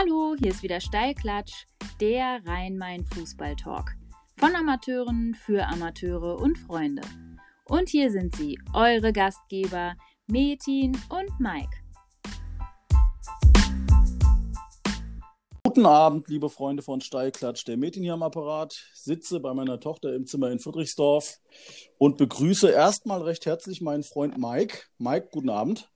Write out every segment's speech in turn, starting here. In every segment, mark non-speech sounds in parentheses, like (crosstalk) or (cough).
Hallo, hier ist wieder Steilklatsch, der Rhein-Main-Fußball-Talk. Von Amateuren für Amateure und Freunde. Und hier sind sie, eure Gastgeber Metin und Mike. Guten Abend, liebe Freunde von Steilklatsch. Der Metin hier am Apparat, sitze bei meiner Tochter im Zimmer in Friedrichsdorf und begrüße erstmal recht herzlich meinen Freund Mike. Mike, guten Abend.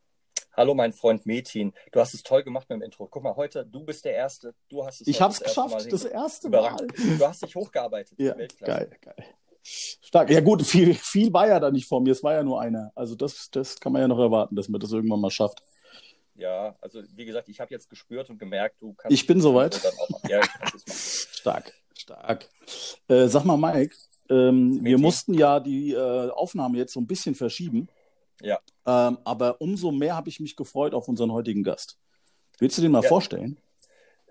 Hallo, mein Freund Metin. Du hast es toll gemacht mit dem Intro. Guck mal, heute, du bist der Erste. Du hast es Ich habe es geschafft, das erste Mal. Du hast dich hochgearbeitet. Ja, geil, geil. Stark. Ja gut, viel, viel war ja da nicht vor mir. Es war ja nur einer. Also das, das kann man ja noch erwarten, dass man das irgendwann mal schafft. Ja, also wie gesagt, ich habe jetzt gespürt und gemerkt, du kannst. Ich bin soweit. Ja, (laughs) stark, stark. Äh, sag mal, Mike, ähm, wir mussten ja die äh, Aufnahme jetzt so ein bisschen verschieben. Ja. Ähm, aber umso mehr habe ich mich gefreut auf unseren heutigen Gast. Willst du den mal ja. vorstellen?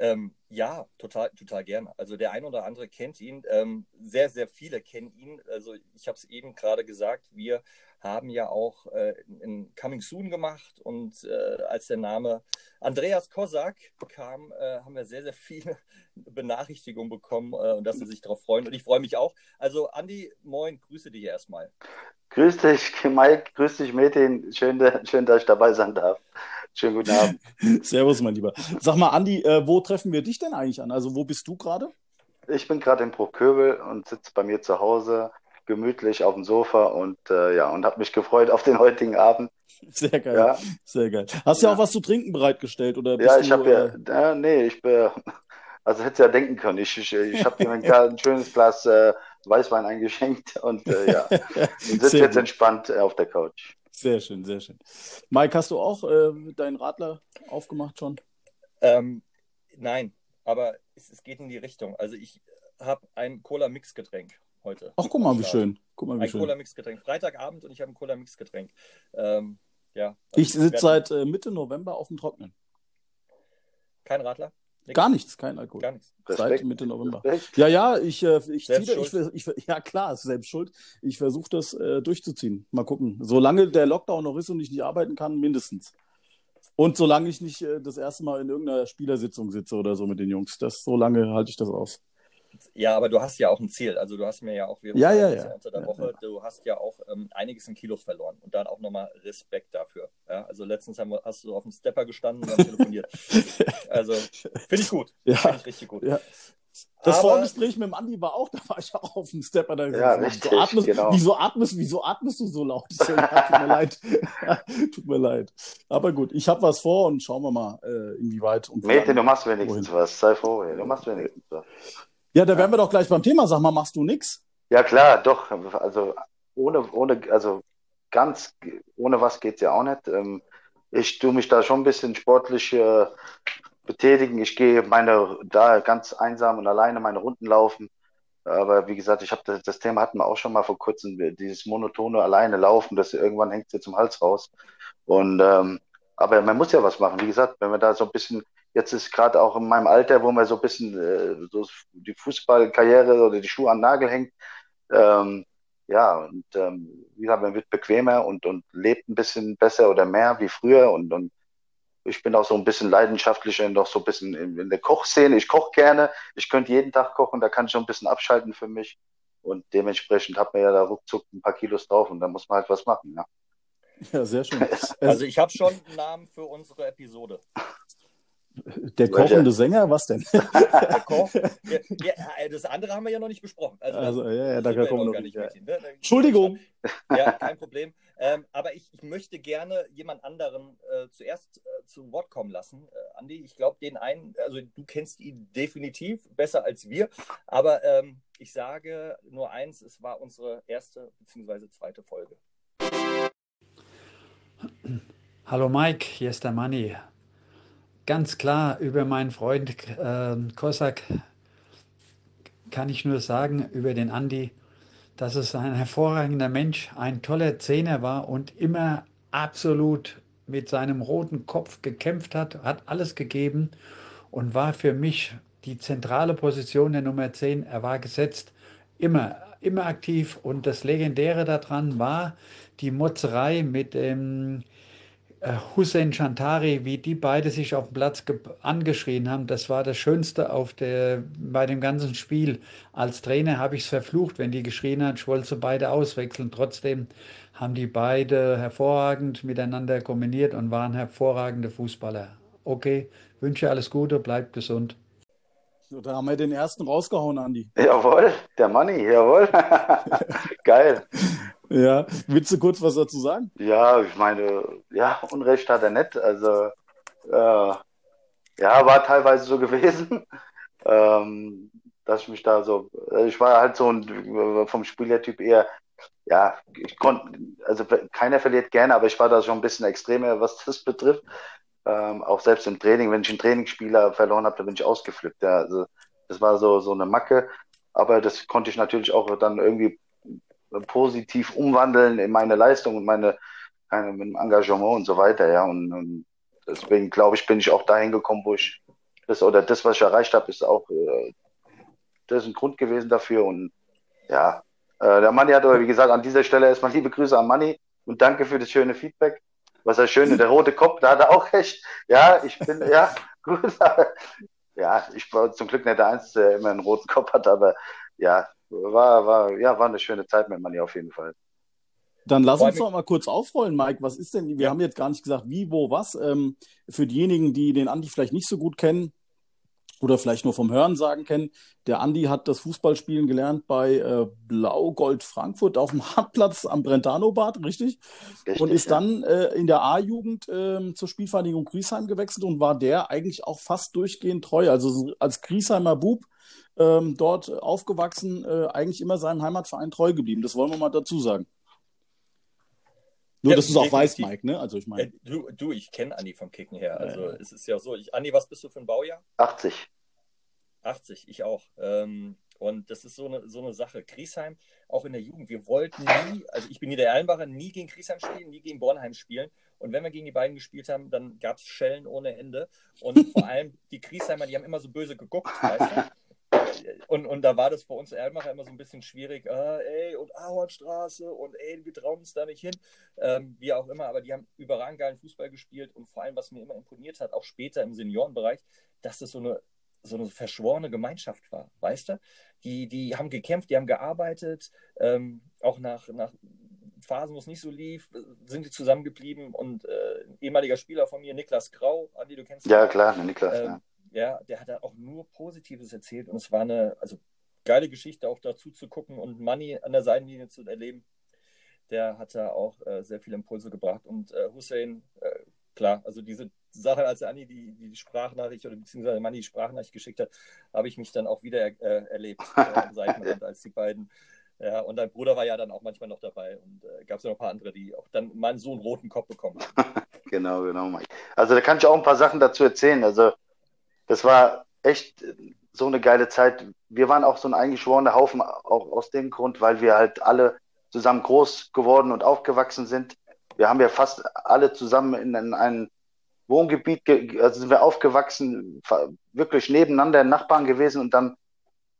Ähm, ja, total, total gerne. Also der ein oder andere kennt ihn. Ähm, sehr, sehr viele kennen ihn. Also ich habe es eben gerade gesagt, wir haben ja auch äh, in Coming Soon gemacht und äh, als der Name Andreas Kosak kam, äh, haben wir sehr, sehr viele (laughs) Benachrichtigungen bekommen äh, und dass sie sich darauf freuen. Und ich freue mich auch. Also Andi, moin, grüße dich erstmal. Grüß dich, Mike, grüß dich, Metin. Schön, (laughs) schön, dass ich dabei sein darf. Schönen guten Abend. (laughs) Servus, mein Lieber. Sag mal, Andi, äh, wo treffen wir dich denn eigentlich an? Also, wo bist du gerade? Ich bin gerade in Bruchköbel und sitze bei mir zu Hause gemütlich auf dem Sofa und äh, ja, und habe mich gefreut auf den heutigen Abend. Sehr geil. Ja. Sehr geil. Hast du ja. auch was zu trinken bereitgestellt? Oder ja, ich habe ja, ja, nee, ich bin, also hättest ja denken können. Ich, ich, ich habe dir ein schönes Glas äh, Weißwein eingeschenkt und äh, ja, (laughs) und sitze jetzt entspannt äh, auf der Couch. Sehr schön, sehr schön. Mike, hast du auch äh, deinen Radler aufgemacht schon? Ähm, nein, aber es, es, geht in die Richtung. Also ich habe ein Cola-Mix-Getränk heute. Ach, guck mal, wie schön. Guck mal, wie ein schön. Cola-Mix-Getränk. Freitagabend und ich habe ein Cola-Mix-Getränk. Ähm, ja, also ich sitze seit äh, Mitte November auf dem Trocknen. Kein Radler? Nichts. Gar nichts, kein Alkohol. Gar nichts. Seit Mitte November. Respekt. Ja, ja, ich, äh, ich ziehe, ich, ich, ja klar, ist selbst schuld. Ich versuche das äh, durchzuziehen. Mal gucken. Solange der Lockdown noch ist und ich nicht arbeiten kann, mindestens. Und solange ich nicht äh, das erste Mal in irgendeiner Spielersitzung sitze oder so mit den Jungs, das so lange halte ich das aus. Ja, aber du hast ja auch ein Ziel. Also du hast mir ja auch während ja, ja, ja. unter der Woche, du hast ja auch ähm, einiges in Kilos verloren und dann auch nochmal Respekt dafür. Ja, also letztens haben wir, hast du auf dem Stepper gestanden und haben telefoniert. (laughs) also finde ich gut. Ja. Finde ich richtig gut. Ja. Das aber, Vorgespräch mit dem Andi war auch, (laughs) da war ich auch auf dem Stepper. Da ja, richtig, so atmest, genau. wieso, atmest, wieso atmest du so laut? So, ja, tut mir leid. (laughs) tut mir leid. Aber gut, ich habe was vor und schauen wir mal, äh, inwieweit. Und Mädchen, du machst wenigstens wohin. was. Sei froh, du machst wenigstens was. Ja, da wären wir doch gleich beim Thema. Sag mal, machst du nichts? Ja, klar, doch. Also ohne, ohne, also ganz ohne was geht's ja auch nicht. Ähm, ich tue mich da schon ein bisschen sportlich äh, betätigen. Ich gehe meine da ganz einsam und alleine meine Runden laufen. Aber wie gesagt, ich habe das, das, Thema hatten wir auch schon mal vor kurzem, dieses monotone alleine laufen, das irgendwann hängt dir zum Hals raus. Und ähm, aber man muss ja was machen. Wie gesagt, wenn man da so ein bisschen Jetzt ist gerade auch in meinem Alter, wo man so ein bisschen äh, so die Fußballkarriere oder die Schuhe an den Nagel hängt. Ähm, ja, und ähm, wie gesagt, man wird bequemer und, und lebt ein bisschen besser oder mehr wie früher. Und, und ich bin auch so ein bisschen leidenschaftlicher, noch so ein bisschen in, in der Kochszene. Ich koche gerne. Ich könnte jeden Tag kochen, da kann ich schon ein bisschen abschalten für mich. Und dementsprechend hat man ja da ruckzuck ein paar Kilos drauf und da muss man halt was machen. Ja, ja sehr schön. (laughs) Also ich habe schon einen Namen für unsere Episode. Der kochende Sänger, was denn? (laughs) Der Koch, (laughs) ja, ja, das andere haben wir ja noch nicht besprochen. Also, also ja, ja, da kommen wir gar nicht ja. mit hin, ne? (laughs) Entschuldigung. Ja, kein Problem. Ähm, aber ich, ich, möchte gerne jemand anderen äh, zuerst äh, zu Wort kommen lassen. Äh, Andi, ich glaube, den einen, also du kennst ihn definitiv besser als wir, aber ähm, ich sage nur eins, es war unsere erste bzw. zweite Folge. Hallo Mike, hier ist der Manni ganz klar über meinen Freund äh, Kosak kann ich nur sagen, über den Andi, dass es ein hervorragender Mensch, ein toller Zehner war und immer absolut mit seinem roten Kopf gekämpft hat, hat alles gegeben und war für mich die zentrale Position der Nummer 10. Er war gesetzt, immer, immer aktiv und das Legendäre daran war die Motzerei mit dem Hussein Chantari, wie die beide sich auf dem Platz angeschrien haben, das war das Schönste auf der, bei dem ganzen Spiel. Als Trainer habe ich es verflucht, wenn die geschrien haben, ich wollte sie beide auswechseln. Trotzdem haben die beide hervorragend miteinander kombiniert und waren hervorragende Fußballer. Okay, wünsche alles Gute, bleibt gesund. So, da haben wir den ersten rausgehauen, Andi. Jawohl, der Money, jawohl. (laughs) Geil. Ja, willst du kurz was dazu sagen? Ja, ich meine, ja, Unrecht hat er nicht. Also, äh, ja, war teilweise so (laughs) gewesen, ähm, dass ich mich da so, also ich war halt so ein, vom Spielertyp eher, ja, ich konnte, also keiner verliert gerne, aber ich war da schon ein bisschen extremer, was das (laughs) betrifft. Ähm, auch selbst im Training, wenn ich einen Trainingsspieler verloren habe, da bin ich ausgeflippt. Ja. Also das war so, so eine Macke. Aber das konnte ich natürlich auch dann irgendwie positiv umwandeln in meine Leistung und meine, dem Engagement und so weiter. Ja. Und, und deswegen glaube ich, bin ich auch dahin gekommen, wo ich das oder das, was ich erreicht habe, ist auch äh, das ist ein Grund gewesen dafür. Und ja, äh, der Manni hat aber, wie gesagt, an dieser Stelle erstmal liebe Grüße an Manni und danke für das schöne Feedback was er schön, der rote Kopf, da hat er auch recht. Ja, ich bin, ja, (laughs) gut. ja, ich war zum Glück nicht der Einzige, der immer einen roten Kopf hat, aber ja, war, war, ja, war eine schöne Zeit mit Manni auf jeden Fall. Dann lass uns noch mal kurz aufrollen, Mike. Was ist denn, wir ja. haben jetzt gar nicht gesagt, wie, wo, was. Ähm, für diejenigen, die den Andi vielleicht nicht so gut kennen, oder vielleicht nur vom Hörensagen kennen. Der Andi hat das Fußballspielen gelernt bei äh, Blau-Gold Frankfurt auf dem (laughs) Hartplatz am Brentano-Bad, richtig? richtig? Und ist ja. dann äh, in der A-Jugend äh, zur Spielvereinigung Griesheim gewechselt und war der eigentlich auch fast durchgehend treu. Also als Griesheimer Bub ähm, dort aufgewachsen, äh, eigentlich immer seinem Heimatverein treu geblieben. Das wollen wir mal dazu sagen. Nur, ja, dass du es auch weißt, Mike, ne? Also ich meine. Äh, du, du, ich kenne Andi vom Kicken her. Also äh. es ist ja so. Ich, Andi, was bist du für ein Baujahr? 80. 80, ich auch. Ähm, und das ist so eine, so eine Sache. Griesheim, auch in der Jugend, wir wollten nie, also ich bin nie der Erlenbacher, nie gegen Griesheim spielen, nie gegen Bornheim spielen. Und wenn wir gegen die beiden gespielt haben, dann gab es Schellen ohne Ende. Und vor (laughs) allem die Griesheimer, die haben immer so böse geguckt, weißt du? Und, und da war das für uns Erlmacher immer so ein bisschen schwierig. Ah, ey, und Ahornstraße und ey, wir trauen uns da nicht hin. Ähm, wie auch immer, aber die haben überragend geilen Fußball gespielt und vor allem, was mir immer imponiert hat, auch später im Seniorenbereich, dass das so eine, so eine verschworene Gemeinschaft war, weißt du? Die, die haben gekämpft, die haben gearbeitet, ähm, auch nach, nach Phasen, wo es nicht so lief, sind die zusammengeblieben und äh, ein ehemaliger Spieler von mir, Niklas Grau, Andi, du kennst ihn. Ja, klar, Niklas, ähm, ja ja, der hat da auch nur Positives erzählt und es war eine, also geile Geschichte auch dazu zu gucken und Money an der Seitenlinie zu erleben. Der hat da auch äh, sehr viele Impulse gebracht und äh, Hussein, äh, klar, also diese Sache, als Anni die, die Sprachnachricht oder beziehungsweise Manni die Sprachnachricht geschickt hat, habe ich mich dann auch wieder äh, erlebt äh, am (laughs) Seitenrand, als die beiden ja, und dein Bruder war ja dann auch manchmal noch dabei und äh, gab es ja noch ein paar andere, die auch dann meinen so einen roten Kopf bekommen haben. (laughs) genau, genau, Mike. Also da kann ich auch ein paar Sachen dazu erzählen. Also das war echt so eine geile Zeit. Wir waren auch so ein eingeschworener Haufen, auch aus dem Grund, weil wir halt alle zusammen groß geworden und aufgewachsen sind. Wir haben ja fast alle zusammen in, in einem Wohngebiet, also sind wir aufgewachsen, wirklich nebeneinander Nachbarn gewesen und dann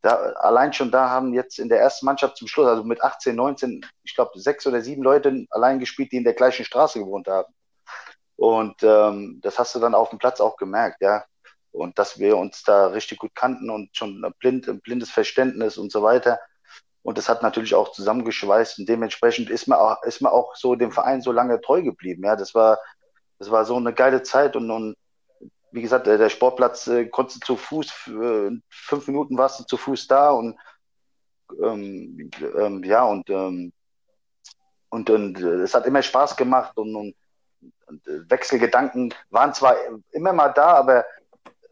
da, allein schon da haben jetzt in der ersten Mannschaft zum Schluss, also mit 18, 19, ich glaube sechs oder sieben Leute allein gespielt, die in der gleichen Straße gewohnt haben. Und ähm, das hast du dann auf dem Platz auch gemerkt, ja und dass wir uns da richtig gut kannten und schon blind, blindes Verständnis und so weiter. Und das hat natürlich auch zusammengeschweißt und dementsprechend ist man auch, ist man auch so dem Verein so lange treu geblieben. Ja, das war, das war so eine geile Zeit und, und wie gesagt, der Sportplatz äh, konntest zu Fuß, äh, fünf Minuten warst du zu Fuß da und ähm, ähm, ja, und, ähm, und, und äh, es hat immer Spaß gemacht und, und, und Wechselgedanken waren zwar immer mal da, aber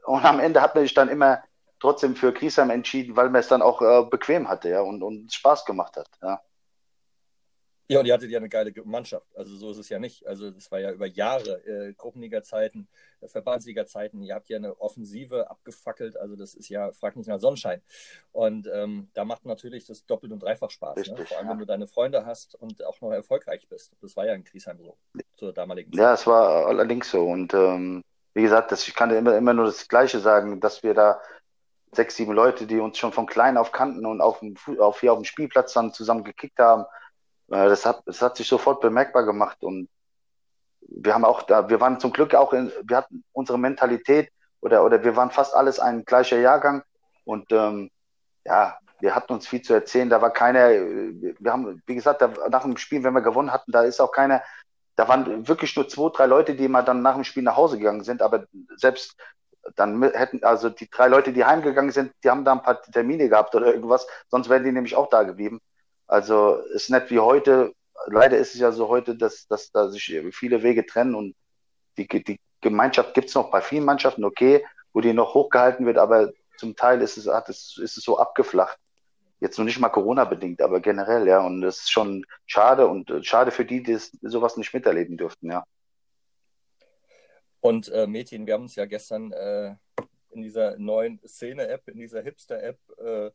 und am Ende hat man sich dann immer trotzdem für Griesheim entschieden, weil man es dann auch äh, bequem hatte, ja, und, und Spaß gemacht hat, ja. Ja, und ihr hattet ja eine geile Mannschaft. Also so ist es ja nicht. Also das war ja über Jahre, äh, Gruppenliga-Zeiten, äh, Verbandsliga-Zeiten. Ihr habt ja eine Offensive abgefackelt. Also das ist ja, frag nicht nach Sonnenschein. Und ähm, da macht natürlich das doppelt und dreifach Spaß. Ne? Richtig, ne? Vor allem, ja. wenn du deine Freunde hast und auch noch erfolgreich bist. Das war ja in Griesheim so, zur damaligen Zeit. Ja, es war allerdings so. Und ähm, wie gesagt, das, ich kann immer, immer nur das Gleiche sagen, dass wir da sechs, sieben Leute, die uns schon von klein auf kannten und auf, dem, auf hier auf dem Spielplatz dann zusammen gekickt haben, äh, das, hat, das hat sich sofort bemerkbar gemacht und wir haben auch da, wir waren zum Glück auch in, wir hatten unsere Mentalität oder, oder wir waren fast alles ein gleicher Jahrgang und ähm, ja, wir hatten uns viel zu erzählen. Da war keiner, wir haben, wie gesagt, da, nach dem Spiel, wenn wir gewonnen hatten, da ist auch keiner, da waren wirklich nur zwei, drei Leute, die mal dann nach dem Spiel nach Hause gegangen sind, aber selbst dann hätten, also die drei Leute, die heimgegangen sind, die haben da ein paar Termine gehabt oder irgendwas, sonst wären die nämlich auch da geblieben. Also ist nicht wie heute, leider ist es ja so heute, dass, dass da sich viele Wege trennen und die, die Gemeinschaft gibt es noch bei vielen Mannschaften, okay, wo die noch hochgehalten wird, aber zum Teil ist es, ist es so abgeflacht. Jetzt noch nicht mal Corona-bedingt, aber generell, ja. Und das ist schon schade und äh, schade für die, die sowas nicht miterleben dürften, ja. Und äh, Mädchen, wir haben uns ja gestern äh, in dieser neuen Szene-App, in dieser Hipster-App äh,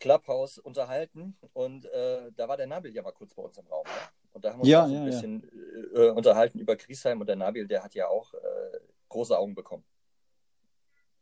Clubhouse unterhalten und äh, da war der Nabil ja mal kurz bei uns im Raum. Ne? Und da haben wir uns ja, ja, ein bisschen ja. Äh, unterhalten über Griesheim und der Nabil, der hat ja auch große Augen bekommen.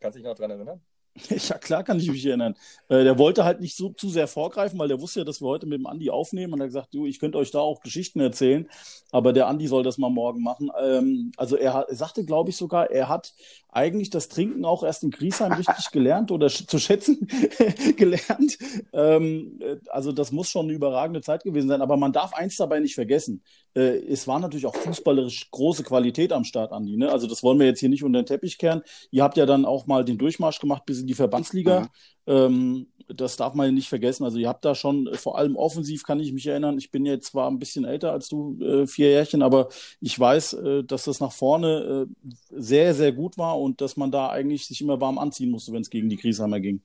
Kannst du dich noch daran erinnern? (laughs) Ja, klar kann ich mich erinnern. Äh, der wollte halt nicht so zu sehr vorgreifen, weil der wusste ja, dass wir heute mit dem Andi aufnehmen und er hat gesagt, du, ich könnte euch da auch Geschichten erzählen, aber der Andi soll das mal morgen machen. Ähm, also er, er sagte, glaube ich sogar, er hat eigentlich das Trinken auch erst in Griesheim richtig (laughs) gelernt oder sch zu schätzen (laughs) gelernt. Ähm, äh, also das muss schon eine überragende Zeit gewesen sein, aber man darf eins dabei nicht vergessen. Äh, es war natürlich auch fußballerisch große Qualität am Start, Andi. Ne? Also das wollen wir jetzt hier nicht unter den Teppich kehren. Ihr habt ja dann auch mal den Durchmarsch gemacht bis in die Verbandsliga. Mhm. Ähm, das darf man nicht vergessen. Also ihr habt da schon, äh, vor allem offensiv kann ich mich erinnern, ich bin jetzt zwar ein bisschen älter als du, äh, vier Jährchen, aber ich weiß, äh, dass das nach vorne äh, sehr, sehr gut war und dass man da eigentlich sich immer warm anziehen musste, wenn es gegen die Kriesheimer ging.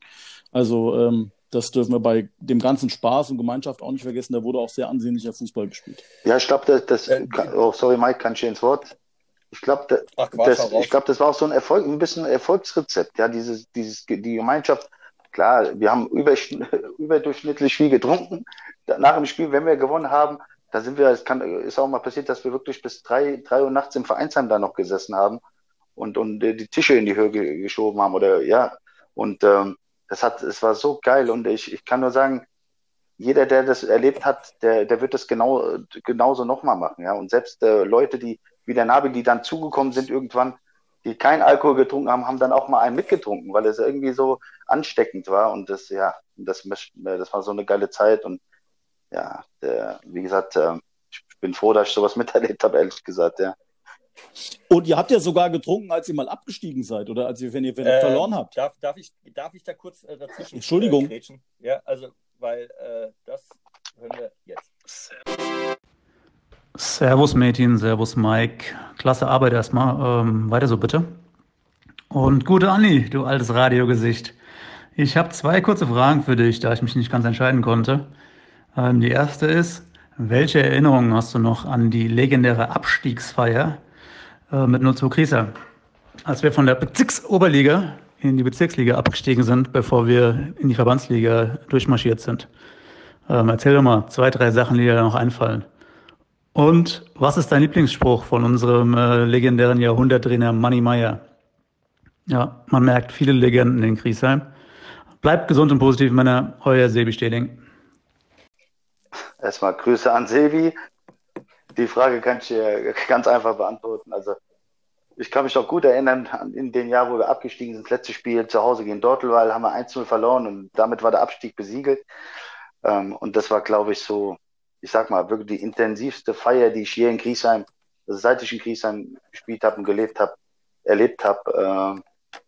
Also ähm, das dürfen wir bei dem ganzen Spaß und Gemeinschaft auch nicht vergessen. Da wurde auch sehr ansehnlicher Fußball gespielt. Ja, ich glaube, das, das äh, oh, sorry Mike, kann ich ins Wort? Ich glaube, das, glaub, das war auch so ein Erfolg, ein bisschen Erfolgsrezept. Ja, dieses, dieses, die Gemeinschaft. Klar, wir haben über, (laughs) überdurchschnittlich viel getrunken. Nach dem Spiel, wenn wir gewonnen haben, da sind wir, es kann, ist auch mal passiert, dass wir wirklich bis drei, drei Uhr nachts im Vereinsheim da noch gesessen haben und, und die Tische in die Höhe geschoben haben oder, ja. Und, ähm, das hat, es war so geil und ich, ich kann nur sagen, jeder, der das erlebt hat, der, der wird das genau, genauso nochmal machen, ja. Und selbst äh, Leute, die, wie der Nabil, die dann zugekommen sind irgendwann, die keinen Alkohol getrunken haben, haben dann auch mal einen mitgetrunken, weil es irgendwie so ansteckend war. Und das, ja, das, das war so eine geile Zeit. Und ja, der, wie gesagt, äh, ich bin froh, dass ich sowas (laughs) miterlebt habe, ehrlich gesagt, ja. Und ihr habt ja sogar getrunken, als ihr mal abgestiegen seid, oder als ihr, wenn ihr, wenn ihr äh, verloren habt. Darf, darf, ich, darf ich da kurz äh, dazwischen? Entschuldigung. Äh, ja, also, weil äh, das hören wir jetzt. Servus Metin, Servus Mike. Klasse Arbeit erstmal. Ähm, weiter so bitte. Und gute Anni, du altes Radiogesicht. Ich habe zwei kurze Fragen für dich, da ich mich nicht ganz entscheiden konnte. Ähm, die erste ist, welche Erinnerungen hast du noch an die legendäre Abstiegsfeier äh, mit 02 Krieser? Als wir von der Bezirksoberliga in die Bezirksliga abgestiegen sind, bevor wir in die Verbandsliga durchmarschiert sind. Ähm, erzähl doch mal zwei, drei Sachen, die dir noch einfallen. Und was ist dein Lieblingsspruch von unserem äh, legendären Jahrhunderttrainer Manny Meyer? Ja, man merkt viele Legenden in Griesheim. Bleibt gesund und positiv, Männer. Euer Sebi Steding. Erstmal Grüße an Sebi. Die Frage kann ich dir ganz einfach beantworten. Also, ich kann mich noch gut erinnern, in dem Jahr, wo wir abgestiegen sind, das letzte Spiel zu Hause gegen Dortelwall, haben wir 1-0 verloren und damit war der Abstieg besiegelt. Ähm, und das war, glaube ich, so ich sag mal, wirklich die intensivste Feier, die ich hier in Griesheim, also seit ich in Griesheim gespielt habe und gelebt habe, erlebt habe. Äh,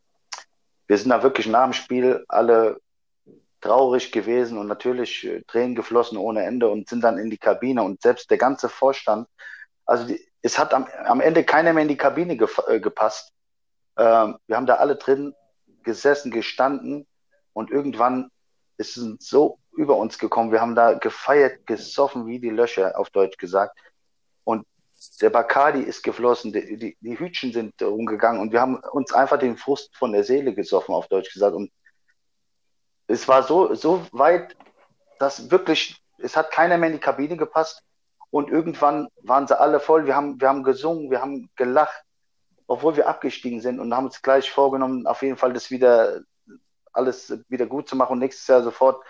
wir sind da wirklich nach dem Spiel alle traurig gewesen und natürlich äh, Tränen geflossen ohne Ende und sind dann in die Kabine und selbst der ganze Vorstand, also die, es hat am, am Ende keiner mehr in die Kabine ge, äh, gepasst. Ähm, wir haben da alle drin gesessen, gestanden und irgendwann ist es so über uns gekommen. Wir haben da gefeiert, gesoffen wie die Löcher, auf Deutsch gesagt. Und der Bacardi ist geflossen, die, die, die Hütchen sind umgegangen und wir haben uns einfach den Frust von der Seele gesoffen, auf Deutsch gesagt. Und es war so, so weit, dass wirklich, es hat keiner mehr in die Kabine gepasst. Und irgendwann waren sie alle voll. Wir haben, wir haben gesungen, wir haben gelacht, obwohl wir abgestiegen sind und haben uns gleich vorgenommen, auf jeden Fall das wieder, alles wieder gut zu machen und nächstes Jahr sofort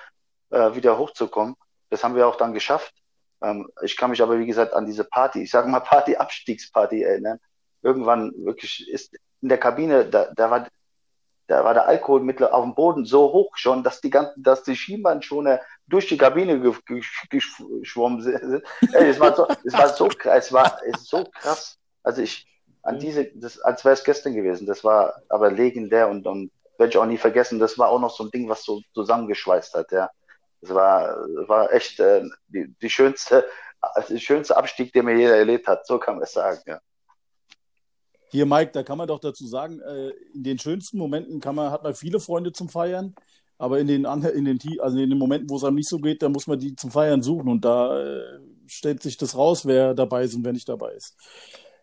äh, wieder hochzukommen. Das haben wir auch dann geschafft. Ähm, ich kann mich aber, wie gesagt, an diese Party, ich sage mal (laughs) Party, Abstiegsparty erinnern. Irgendwann wirklich ist in der Kabine, da, da war da war der Alkoholmittel auf dem Boden so hoch schon, dass die ganzen, dass die Schienbeinschoner durch die Kabine geschwommen sind. es war so, es war so, es war so krass. Also ich, an mhm. diese, das, als wäre es gestern gewesen. Das war aber legendär und, und werde ich auch nie vergessen. Das war auch noch so ein Ding, was so zusammengeschweißt hat, ja. Das war, war echt äh, die, die schönste, die schönste Abstieg, den mir jeder erlebt hat. So kann man es sagen, ja. Hier, Mike, da kann man doch dazu sagen, äh, in den schönsten Momenten kann man, hat man viele Freunde zum Feiern, aber in den, in den, also in den Momenten, wo es einem nicht so geht, da muss man die zum Feiern suchen und da äh, stellt sich das raus, wer dabei ist und wer nicht dabei ist.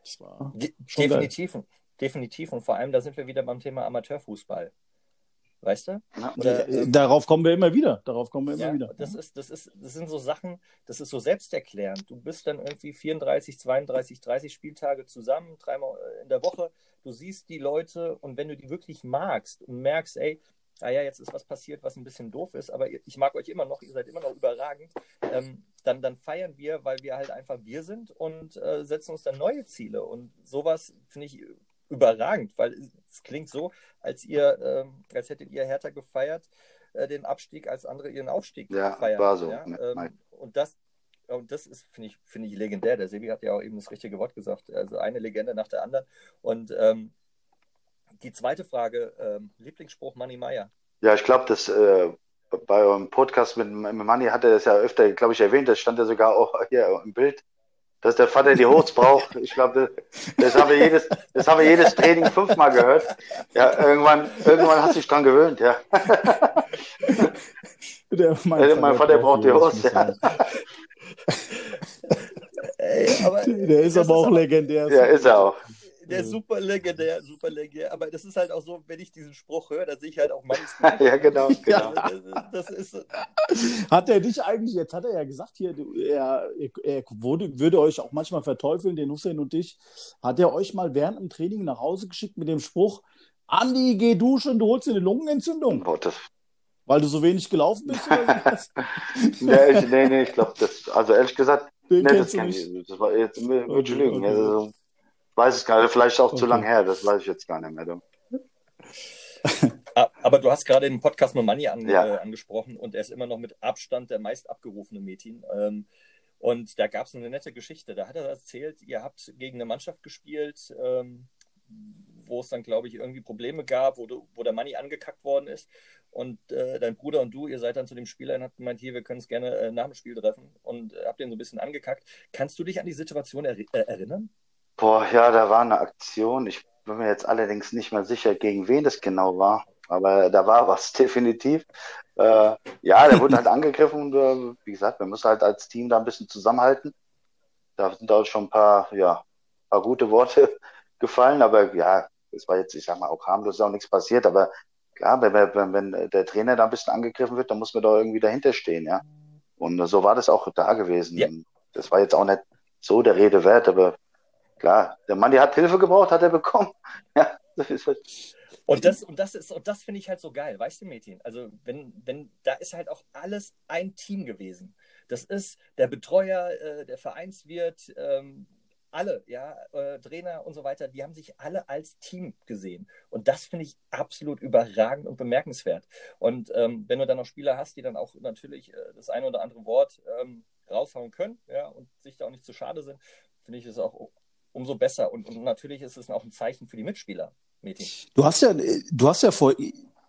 Das war definitiv, geil. definitiv und vor allem, da sind wir wieder beim Thema Amateurfußball. Weißt du? Oder, ähm, Darauf kommen wir immer wieder. Darauf kommen wir immer ja, wieder. Das, ist, das, ist, das sind so Sachen, das ist so selbsterklärend. Du bist dann irgendwie 34, 32, 30 Spieltage zusammen, dreimal äh, in der Woche. Du siehst die Leute und wenn du die wirklich magst und merkst, ey, ah ja, jetzt ist was passiert, was ein bisschen doof ist, aber ich mag euch immer noch, ihr seid immer noch überragend, ähm, dann, dann feiern wir, weil wir halt einfach wir sind und äh, setzen uns dann neue Ziele. Und sowas finde ich überragend, weil es klingt so, als ihr, ähm, als hättet ihr Hertha gefeiert, äh, den Abstieg, als andere ihren Aufstieg ja, feiern. War so. Ja? Ähm, und das, und das ist, finde ich, finde ich legendär. Der Sebi hat ja auch eben das richtige Wort gesagt. Also eine Legende nach der anderen. Und ähm, die zweite Frage, ähm, Lieblingsspruch Manny Meyer. Ja, ich glaube, das äh, bei eurem Podcast mit, mit Manni hat er das ja öfter, glaube ich, erwähnt. Das stand ja sogar auch hier im Bild dass der Vater die Hosts braucht. Ich glaube, das, das, haben wir jedes, das haben wir jedes Training fünfmal gehört. Ja, irgendwann, irgendwann hast du dich dran gewöhnt, ja. Der, mein, der, mein Vater, braucht die Hosts, ja. (laughs) Ey, aber der ist aber auch legendär. Ja, ist er auch der ist super legendär, super legendär. Aber das ist halt auch so, wenn ich diesen Spruch höre, dann sehe ich halt auch manchmal. (laughs) ja, genau. (laughs) genau. das, ist, hat er dich eigentlich, jetzt hat er ja gesagt, hier, er, er wurde, würde euch auch manchmal verteufeln, den Hussein und dich. Hat er euch mal während dem Training nach Hause geschickt mit dem Spruch, Andi, geh duschen, du holst dir eine Lungenentzündung? Oh, das weil du so wenig gelaufen bist? Oder (laughs) nee, ich, nee, nee, ich glaube, das, also ehrlich gesagt, nee, das kann ich, das war jetzt, würde ich lügen. Okay. Also, weiß es gar nicht, vielleicht auch okay. zu lang her, das weiß ich jetzt gar nicht mehr. Ah, aber du hast gerade den Podcast mit Money an, ja. äh, angesprochen und er ist immer noch mit Abstand der meist abgerufene Metin. Ähm, und da gab es eine nette Geschichte. Da hat er erzählt, ihr habt gegen eine Mannschaft gespielt, ähm, wo es dann, glaube ich, irgendwie Probleme gab, wo, du, wo der Money angekackt worden ist. Und äh, dein Bruder und du, ihr seid dann zu dem Spieler und habt gemeint, hier, wir können es gerne äh, nach dem Spiel treffen und äh, habt den so ein bisschen angekackt. Kannst du dich an die Situation er äh, erinnern? Boah, ja, da war eine Aktion. Ich bin mir jetzt allerdings nicht mehr sicher, gegen wen das genau war. Aber da war (laughs) was definitiv. Äh, ja, der wurde halt (laughs) angegriffen und äh, wie gesagt, wir müssen halt als Team da ein bisschen zusammenhalten. Da sind auch schon ein paar, ja, paar gute Worte (laughs) gefallen, aber ja, es war jetzt, ich sag mal, auch harmlos, ist auch nichts passiert, aber klar, wenn, wenn, wenn der Trainer da ein bisschen angegriffen wird, dann muss man da irgendwie dahinter stehen, ja. Und so war das auch da gewesen. Ja. Das war jetzt auch nicht so der Rede wert, aber klar, der Mann, der hat Hilfe gebraucht, hat er bekommen. (laughs) Ja, das ist halt. Und das, und das ist, und das finde ich halt so geil, weißt du, Mädchen? Also, wenn, wenn, da ist halt auch alles ein Team gewesen. Das ist der Betreuer, äh, der Vereinswirt, ähm, alle, ja, äh, Trainer und so weiter, die haben sich alle als Team gesehen. Und das finde ich absolut überragend und bemerkenswert. Und ähm, wenn du dann noch Spieler hast, die dann auch natürlich äh, das eine oder andere Wort ähm, raushauen können, ja, und sich da auch nicht zu schade sind, finde ich es auch umso besser. Und, und, natürlich ist es auch ein Zeichen für die Mitspieler. Meeting. Du hast ja, du hast ja vor,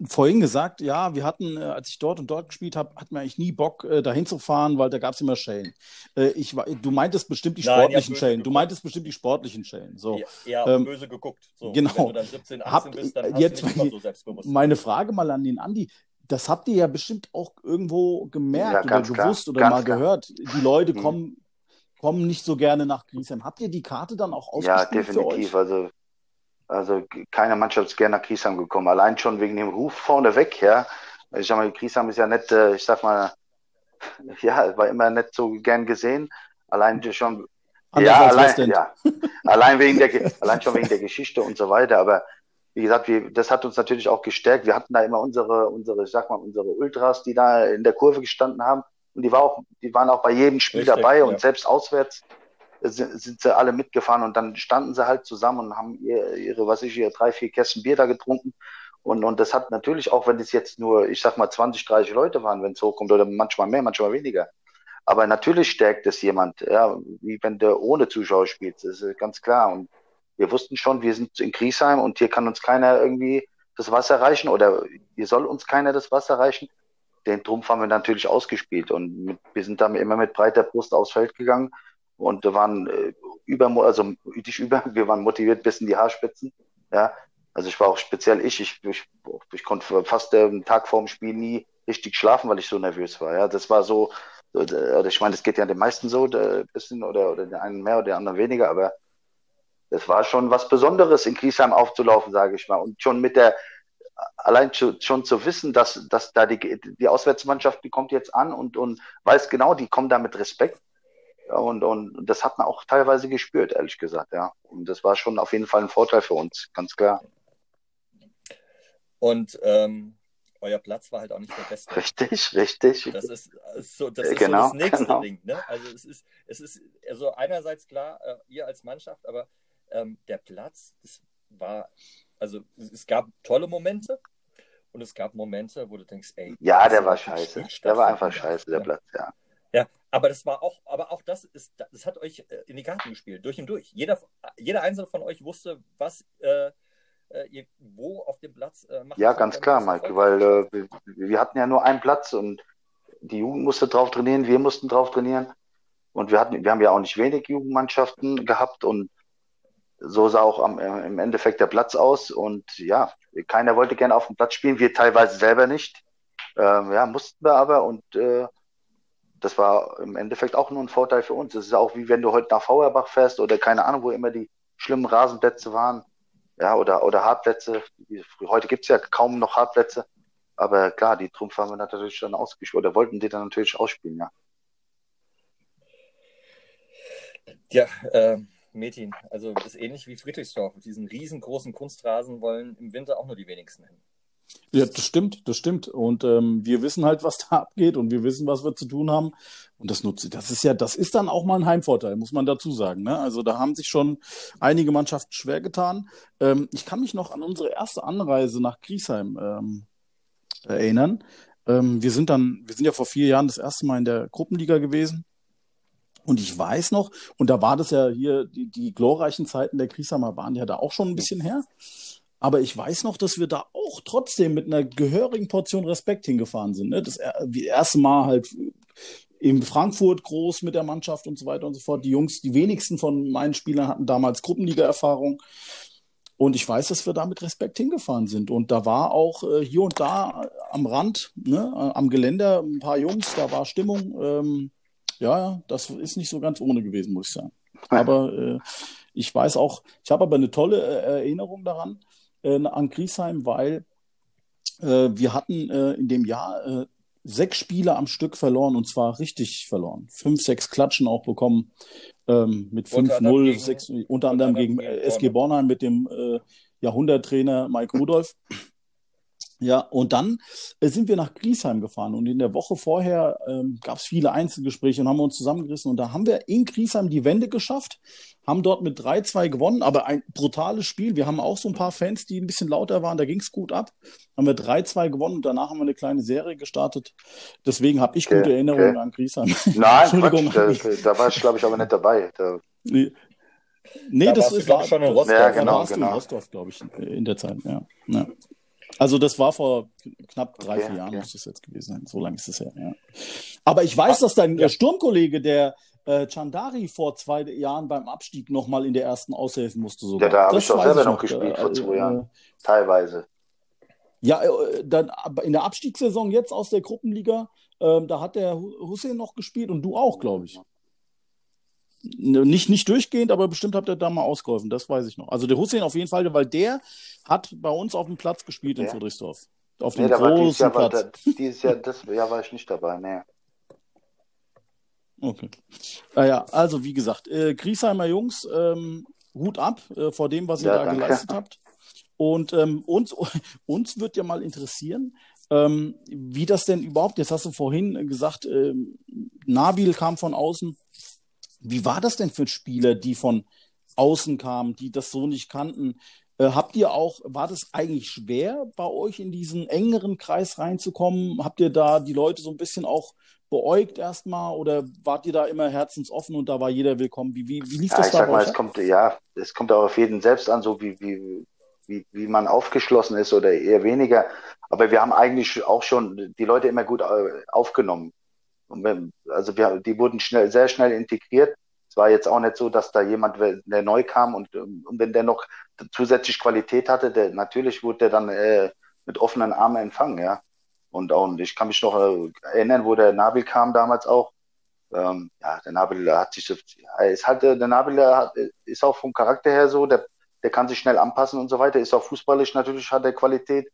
vorhin gesagt, ja, wir hatten, äh, als ich dort und dort gespielt habe, hatten wir eigentlich nie Bock, äh, dahin zu fahren, weil da gab es immer Schellen. Äh, ich, du meintest bestimmt die sportlichen Nein, Schellen. Du meintest bestimmt die sportlichen Schellen. So. Ja, ähm, böse geguckt. So, genau. Wenn du dann 17, 18 Hab, bist, dann hast jetzt, du nicht (laughs) so selbstbewusst. Meine Frage mal an den Andi. Das habt ihr ja bestimmt auch irgendwo gemerkt ja, oder gewusst klar. oder ganz mal klar. gehört. Die Leute hm. kommen kommen nicht so gerne nach Griesheim. Habt ihr die Karte dann auch ausgespielt Ja, definitiv. Also, also keine Mannschaft ist gerne nach Griesheim gekommen. Allein schon wegen dem Ruf vorneweg, ja. Ich sag mal, Griesheim ist ja nicht, äh, ich sag mal, (laughs) ja, war immer nicht so gern gesehen. Allein schon, ja, allein, ja, allein wegen der, (laughs) allein schon wegen der Geschichte und so weiter. Aber wie gesagt, wir, das hat uns natürlich auch gestärkt. Wir hatten da immer unsere, unsere, ich sag mal, unsere Ultras, die da in der Kurve gestanden haben und die, war auch, die waren auch bei jedem Spiel Richtig, dabei und selbst auswärts sind, sind, sie alle mitgefahren und dann standen sie halt zusammen und haben ihre, ihre was ich, ihre drei, vier Kästen Bier da getrunken. Und, und das hat natürlich, auch wenn es jetzt nur, ich sag mal, 20, 30 Leute waren, wenn es hochkommt, oder manchmal mehr, manchmal weniger. Aber natürlich stärkt es jemand, ja, wie wenn der ohne Zuschauer spielt, das ist ganz klar. Und wir wussten schon, wir sind in Griesheim und hier kann uns keiner irgendwie das Wasser reichen oder hier soll uns keiner das Wasser reichen. Den Trumpf haben wir natürlich ausgespielt und mit, wir sind dann immer mit breiter Brust aufs Feld gegangen und waren äh, über, also nicht über, (laughs) wir waren motiviert bis in die Haarspitzen. Ja, also ich war auch speziell ich, ich, ich, ich konnte fast einen Tag vorm Spiel nie richtig schlafen, weil ich so nervös war. Ja, das war so, oder ich meine, das geht ja den meisten so, ein bisschen oder, oder der einen mehr oder der anderen weniger, aber das war schon was Besonderes, in Griesheim aufzulaufen, sage ich mal. Und schon mit der, allein schon, zu wissen, dass, dass da die, die Auswärtsmannschaft, die kommt jetzt an und, und weiß genau, die kommen da mit Respekt. Und, und das hat man auch teilweise gespürt, ehrlich gesagt, ja. Und das war schon auf jeden Fall ein Vorteil für uns, ganz klar. Und ähm, euer Platz war halt auch nicht der beste. Richtig, richtig. Das ist, so, das, ist genau, so das nächste genau. Ding. Ne? Also es ist, es ist also einerseits klar, äh, ihr als Mannschaft, aber ähm, der Platz, das war, also es gab tolle Momente und es gab Momente, wo du denkst, ey. Ja, der war scheiße. Der war einfach scheiße, der Platz, ja. Ja, aber das war auch, aber auch das ist, das hat euch äh, in die Karten gespielt, durch und durch. Jeder, jeder einzelne von euch wusste, was äh, äh, ihr wo auf dem Platz äh, macht. Ja, ganz klar, Mike, weil äh, wir, wir, hatten ja nur einen Platz und die Jugend musste drauf trainieren, wir mussten drauf trainieren. Und wir hatten, wir haben ja auch nicht wenig Jugendmannschaften gehabt und so sah auch am, im Endeffekt der Platz aus. Und ja, keiner wollte gerne auf dem Platz spielen, wir teilweise selber nicht. Ähm, ja, mussten wir aber und äh, das war im Endeffekt auch nur ein Vorteil für uns. Es ist auch wie wenn du heute nach Feuerbach fährst oder keine Ahnung, wo immer die schlimmen Rasenplätze waren ja, oder, oder Hartplätze. Heute gibt es ja kaum noch Hartplätze. Aber klar, die Trumpf haben wir natürlich dann ausgespielt oder wollten die dann natürlich ausspielen, ja. Ja, äh, Metin, also ist ähnlich wie Friedrichsdorf. Diesen riesengroßen Kunstrasen wollen im Winter auch nur die wenigsten hin. Ja, das stimmt, das stimmt. Und ähm, wir wissen halt, was da (laughs) abgeht und wir wissen, was wir zu tun haben. Und das nutze Das ist ja, das ist dann auch mal ein Heimvorteil, muss man dazu sagen. Ne? Also da haben sich schon einige Mannschaften schwer getan. Ähm, ich kann mich noch an unsere erste Anreise nach Griesheim ähm, erinnern. Ähm, wir sind dann, wir sind ja vor vier Jahren das erste Mal in der Gruppenliga gewesen. Und ich weiß noch, und da war das ja hier, die, die glorreichen Zeiten der Griesheimer waren ja da auch schon ein bisschen her. Aber ich weiß noch, dass wir da auch trotzdem mit einer gehörigen Portion Respekt hingefahren sind. Ne? Das erste Mal halt in Frankfurt groß mit der Mannschaft und so weiter und so fort. Die Jungs, die wenigsten von meinen Spielern hatten damals Gruppenliga-Erfahrung. Und ich weiß, dass wir da mit Respekt hingefahren sind. Und da war auch äh, hier und da am Rand, ne, am Geländer, ein paar Jungs, da war Stimmung. Ähm, ja, das ist nicht so ganz ohne gewesen, muss ich sagen. Aber äh, ich weiß auch, ich habe aber eine tolle äh, Erinnerung daran, äh, an Griesheim, weil äh, wir hatten äh, in dem Jahr äh, sechs Spiele am Stück verloren und zwar richtig verloren. Fünf, sechs Klatschen auch bekommen ähm, mit 5-0, unter anderem gegen, gegen SG Bornheim mit dem äh, Jahrhunderttrainer Mike Rudolph. Ja, und dann äh, sind wir nach Griesheim gefahren und in der Woche vorher ähm, gab es viele Einzelgespräche und haben uns zusammengerissen und da haben wir in Griesheim die Wende geschafft, haben dort mit 3-2 gewonnen, aber ein brutales Spiel. Wir haben auch so ein paar Fans, die ein bisschen lauter waren, da ging es gut ab. Haben wir 3-2 gewonnen und danach haben wir eine kleine Serie gestartet. Deswegen habe ich okay, gute Erinnerungen okay. an Griesheim. (laughs) Nein, (laughs) Entschuldigung. Quatsch, da, da war ich, glaube ich, aber nicht dabei. Da... Nee. Nee, da das ist, war schon in Rostock. Ja, genau, genau. in Rostock, glaube ich, in der Zeit, ja. ja. Also das war vor knapp drei, okay, vier Jahren, okay. muss das jetzt gewesen sein. So lange ist es her, ja. Aber ich weiß, dass dein ja. Sturmkollege, der äh, Chandari vor zwei Jahren beim Abstieg nochmal in der ersten aushelfen musste. Sogar. Ja, da habe ich doch selber noch, noch gespielt äh, vor zwei äh, Jahren. Teilweise. Ja, äh, dann in der Abstiegssaison jetzt aus der Gruppenliga, ähm, da hat der Hussein noch gespielt und du auch, glaube ich. Nicht, nicht durchgehend, aber bestimmt habt ihr da mal ausgeholfen, das weiß ich noch. Also der Hussein auf jeden Fall, weil der hat bei uns auf dem Platz gespielt ja. in Friedrichsdorf. Auf dem nee, großen Jahr, Platz. Da, dieses Jahr, das Jahr war ich nicht dabei, nee. Okay. Naja, also wie gesagt, äh, Griesheimer Jungs, ähm, Hut ab äh, vor dem, was ihr ja, da danke. geleistet habt. Und ähm, uns, (laughs) uns wird ja mal interessieren, ähm, wie das denn überhaupt, jetzt hast du vorhin gesagt, äh, Nabil kam von außen. Wie war das denn für Spieler, die von außen kamen, die das so nicht kannten? Äh, habt ihr auch, war das eigentlich schwer, bei euch in diesen engeren Kreis reinzukommen? Habt ihr da die Leute so ein bisschen auch beäugt erstmal oder wart ihr da immer herzensoffen und da war jeder willkommen? Wie, wie, wie lief ja, das ich da sag mal, es kommt, ja, es kommt auch auf jeden selbst an, so wie, wie, wie, wie man aufgeschlossen ist oder eher weniger. Aber wir haben eigentlich auch schon die Leute immer gut äh, aufgenommen. Wenn, also wir, die wurden schnell, sehr schnell integriert. Es war jetzt auch nicht so, dass da jemand, der neu kam und, und wenn der noch zusätzlich Qualität hatte, der, natürlich wurde der dann äh, mit offenen Armen empfangen, ja. Und, auch, ich kann mich noch äh, erinnern, wo der Nabil kam damals auch. Ähm, ja, der Nabil hat sich, ja, ist halt, der Nabil hat, ist auch vom Charakter her so, der, der kann sich schnell anpassen und so weiter, ist auch fußballisch natürlich, hat er Qualität.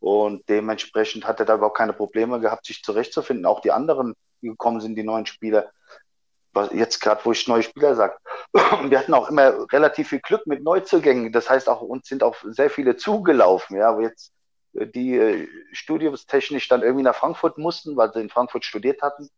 Und dementsprechend hat er da überhaupt keine Probleme gehabt, sich zurechtzufinden. Auch die anderen, gekommen sind, die neuen Spieler. Jetzt gerade, wo ich neue Spieler sage. (clears throat) Wir hatten auch immer relativ viel Glück mit Neuzugängen. Das heißt, auch uns sind auch sehr viele zugelaufen. Ja, wo jetzt äh, die äh, studiumstechnisch dann irgendwie nach Frankfurt mussten, weil sie in Frankfurt studiert hatten.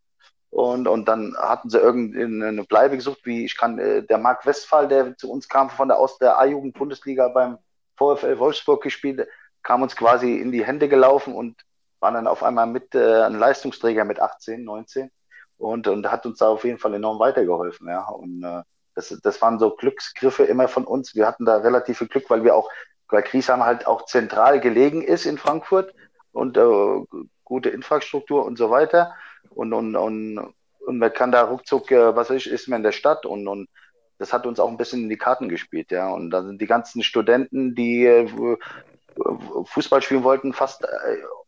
Und, und dann hatten sie irgendeine Bleibe gesucht, wie ich kann, äh, der Marc Westphal, der zu uns kam von der aus der A-Jugend-Bundesliga beim VfL Wolfsburg gespielt, kam uns quasi in die Hände gelaufen und war dann auf einmal mit äh, ein Leistungsträger mit 18, 19 und, und hat uns da auf jeden Fall enorm weitergeholfen. Ja. Und äh, das, das waren so Glücksgriffe immer von uns. Wir hatten da relativ viel Glück, weil wir auch, weil Griesheim halt auch zentral gelegen ist in Frankfurt und äh, gute Infrastruktur und so weiter. Und, und, und, und man kann da ruckzuck, äh, was weiß ich, ist man in der Stadt und, und das hat uns auch ein bisschen in die Karten gespielt, ja. Und da sind die ganzen Studenten, die äh, Fußball spielen wollten, fast, äh,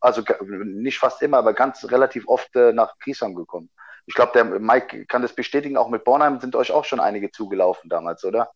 also nicht fast immer, aber ganz relativ oft äh, nach Griesheim gekommen. Ich glaube, der Mike kann das bestätigen, auch mit Bornheim sind euch auch schon einige zugelaufen damals, oder?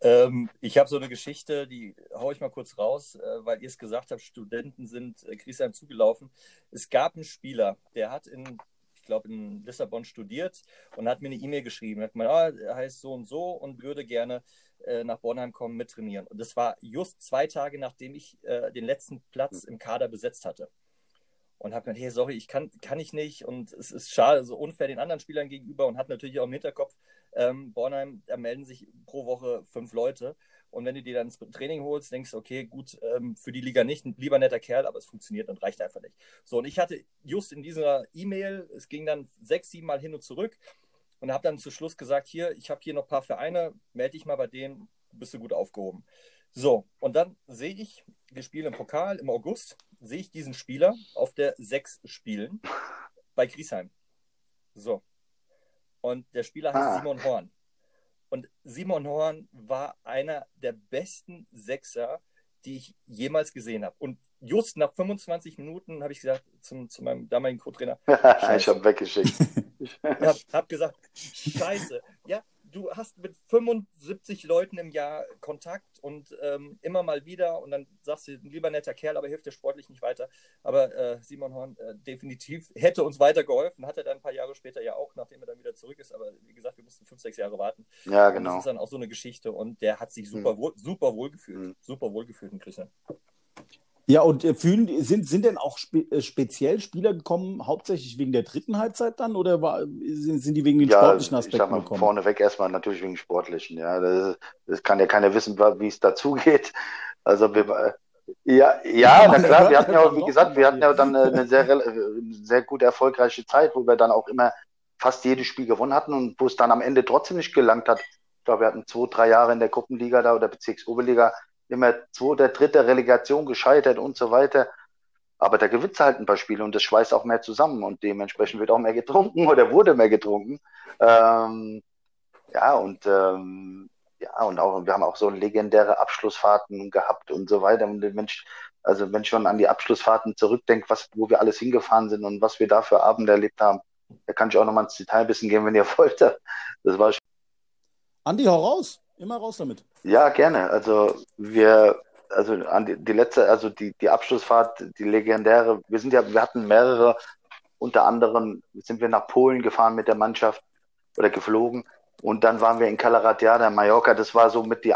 Ähm, ich habe so eine Geschichte, die haue ich mal kurz raus, äh, weil ihr es gesagt habt, Studenten sind äh, Griesheim zugelaufen. Es gab einen Spieler, der hat in, glaube, in Lissabon studiert und hat mir eine E-Mail geschrieben. Er hat gemeint, ah, er heißt so und so und würde gerne äh, nach Bornheim kommen, mit trainieren. Und das war just zwei Tage, nachdem ich äh, den letzten Platz im Kader besetzt hatte. Und habe gesagt, hey, sorry, ich kann, kann ich nicht. Und es ist schade, so unfair den anderen Spielern gegenüber und hat natürlich auch im Hinterkopf, ähm, Bornheim, da melden sich pro Woche fünf Leute. Und wenn du dir dann ins Training holst, denkst du, okay, gut, ähm, für die Liga nicht, ein lieber netter Kerl, aber es funktioniert und reicht einfach nicht. So, und ich hatte just in dieser E-Mail, es ging dann sechs, sieben Mal hin und zurück, und habe dann zu Schluss gesagt, hier, ich habe hier noch ein paar Vereine, melde dich mal bei denen, bist du gut aufgehoben. So, und dann sehe ich, wir spielen im Pokal im August, sehe ich diesen Spieler auf der 6 spielen bei Griesheim. So. Und der Spieler heißt ah. Simon Horn. Und Simon Horn war einer der besten Sechser, die ich jemals gesehen habe. Und just nach 25 Minuten habe ich gesagt zum, zu meinem damaligen Co-Trainer, (laughs) ich habe weggeschickt. ich habe hab gesagt, scheiße. Ja, du hast mit 75 Leuten im Jahr Kontakt und ähm, immer mal wieder und dann sagst du, ein lieber netter Kerl, aber hilft dir sportlich nicht weiter. Aber äh, Simon Horn äh, definitiv hätte uns weitergeholfen, hat er dann ein paar Jahre später ja auch, nachdem er dann wieder zurück ist. Aber wie gesagt, wir mussten fünf, sechs Jahre warten. Ja, genau. Und das ist dann auch so eine Geschichte und der hat sich super, hm. wohl, super wohl gefühlt. Hm. Super wohl gefühlt in Christian. Ja, und äh, fühlen, sind, sind denn auch spe äh, speziell Spieler gekommen, hauptsächlich wegen der dritten Halbzeit dann oder war, sind, sind die wegen den ja, sportlichen Aspekten ich sag mal, gekommen? Vorneweg erstmal natürlich wegen sportlichen, ja. Das, das kann ja keiner wissen, wie es dazugeht. Also wir, äh, ja, ja, na klar, wir hatten ja, wie gesagt, wir hatten ja dann eine sehr, sehr gute, erfolgreiche Zeit, wo wir dann auch immer fast jedes Spiel gewonnen hatten und wo es dann am Ende trotzdem nicht gelangt hat. Ich glaube, wir hatten zwei, drei Jahre in der Gruppenliga da oder Bezirksoberliga, immer zweite, dritte Relegation gescheitert und so weiter. Aber da gewinnt halt ein paar Spiele und das schweißt auch mehr zusammen und dementsprechend wird auch mehr getrunken (laughs) oder wurde mehr getrunken. Ähm, ja, und ähm, ja, und auch, wir haben auch so legendäre Abschlussfahrten gehabt und so weiter. Und Mensch, also wenn ich schon an die Abschlussfahrten zurückdenke, was, wo wir alles hingefahren sind und was wir da für Abende erlebt haben, da kann ich auch nochmal ins Detail ein bisschen gehen, wenn ihr (laughs) wollt. Das war schon. Andi, hau raus. Immer raus damit. Ja, gerne. Also wir, also an die, die letzte, also die, die Abschlussfahrt, die legendäre, wir sind ja, wir hatten mehrere, unter anderem sind wir nach Polen gefahren mit der Mannschaft oder geflogen. Und dann waren wir in Calaratiada, Mallorca. Das war so mit die,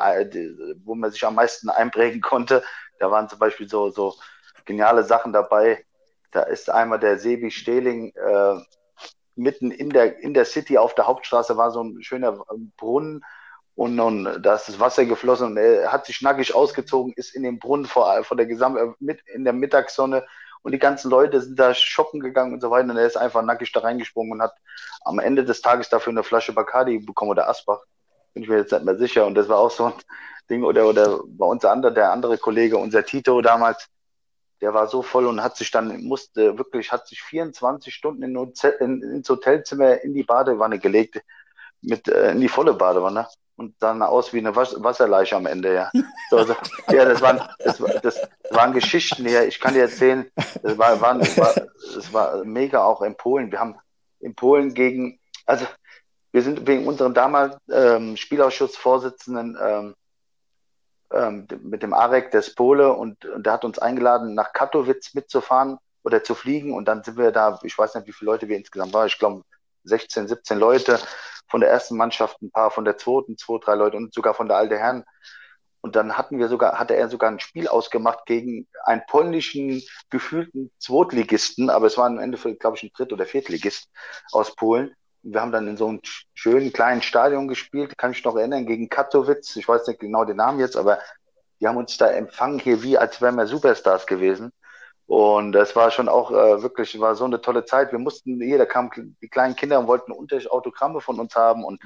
wo man sich am meisten einprägen konnte. Da waren zum Beispiel so, so geniale Sachen dabei. Da ist einmal der Sebi Stehling äh, mitten in der, in der City auf der Hauptstraße war so ein schöner Brunnen und, und da ist das Wasser geflossen und er hat sich nackig ausgezogen, ist in den Brunnen vor, vor der gesamten, mit, in der Mittagssonne. Und die ganzen Leute sind da shoppen gegangen und so weiter. Und er ist einfach nackig da reingesprungen und hat am Ende des Tages dafür eine Flasche Bacardi bekommen oder Asbach. Bin ich mir jetzt nicht mehr sicher. Und das war auch so ein Ding. Oder, oder bei uns andere, der andere Kollege, unser Tito damals, der war so voll und hat sich dann, musste wirklich, hat sich 24 Stunden in, in, ins Hotelzimmer in die Badewanne gelegt, mit, äh, in die volle Badewanne und dann aus wie eine Wasserleiche am Ende, ja. So, so, ja, das waren, das, das waren Geschichten hier. Ich kann dir erzählen, das war, waren, war, das war mega auch in Polen. Wir haben in Polen gegen, also wir sind wegen unserem damals ähm, Spielausschussvorsitzenden ähm, ähm, mit dem Arek, der ist Pole, und, und der hat uns eingeladen, nach Katowice mitzufahren oder zu fliegen. Und dann sind wir da, ich weiß nicht, wie viele Leute wir insgesamt waren, ich glaube 16, 17 Leute von der ersten Mannschaft, ein paar von der zweiten, zwei, drei Leute und sogar von der alte Herren. Und dann hatten wir sogar, hatte er sogar ein Spiel ausgemacht gegen einen polnischen gefühlten Zweitligisten, aber es war im Endeffekt, glaube ich, ein Dritt- oder Viertligist aus Polen. Und wir haben dann in so einem schönen kleinen Stadion gespielt, kann ich noch erinnern, gegen Katowice. Ich weiß nicht genau den Namen jetzt, aber die haben uns da empfangen hier wie, als wären wir Superstars gewesen. Und das war schon auch äh, wirklich, war so eine tolle Zeit. Wir mussten, jeder kam, die kleinen Kinder wollten unter Autogramme von uns haben und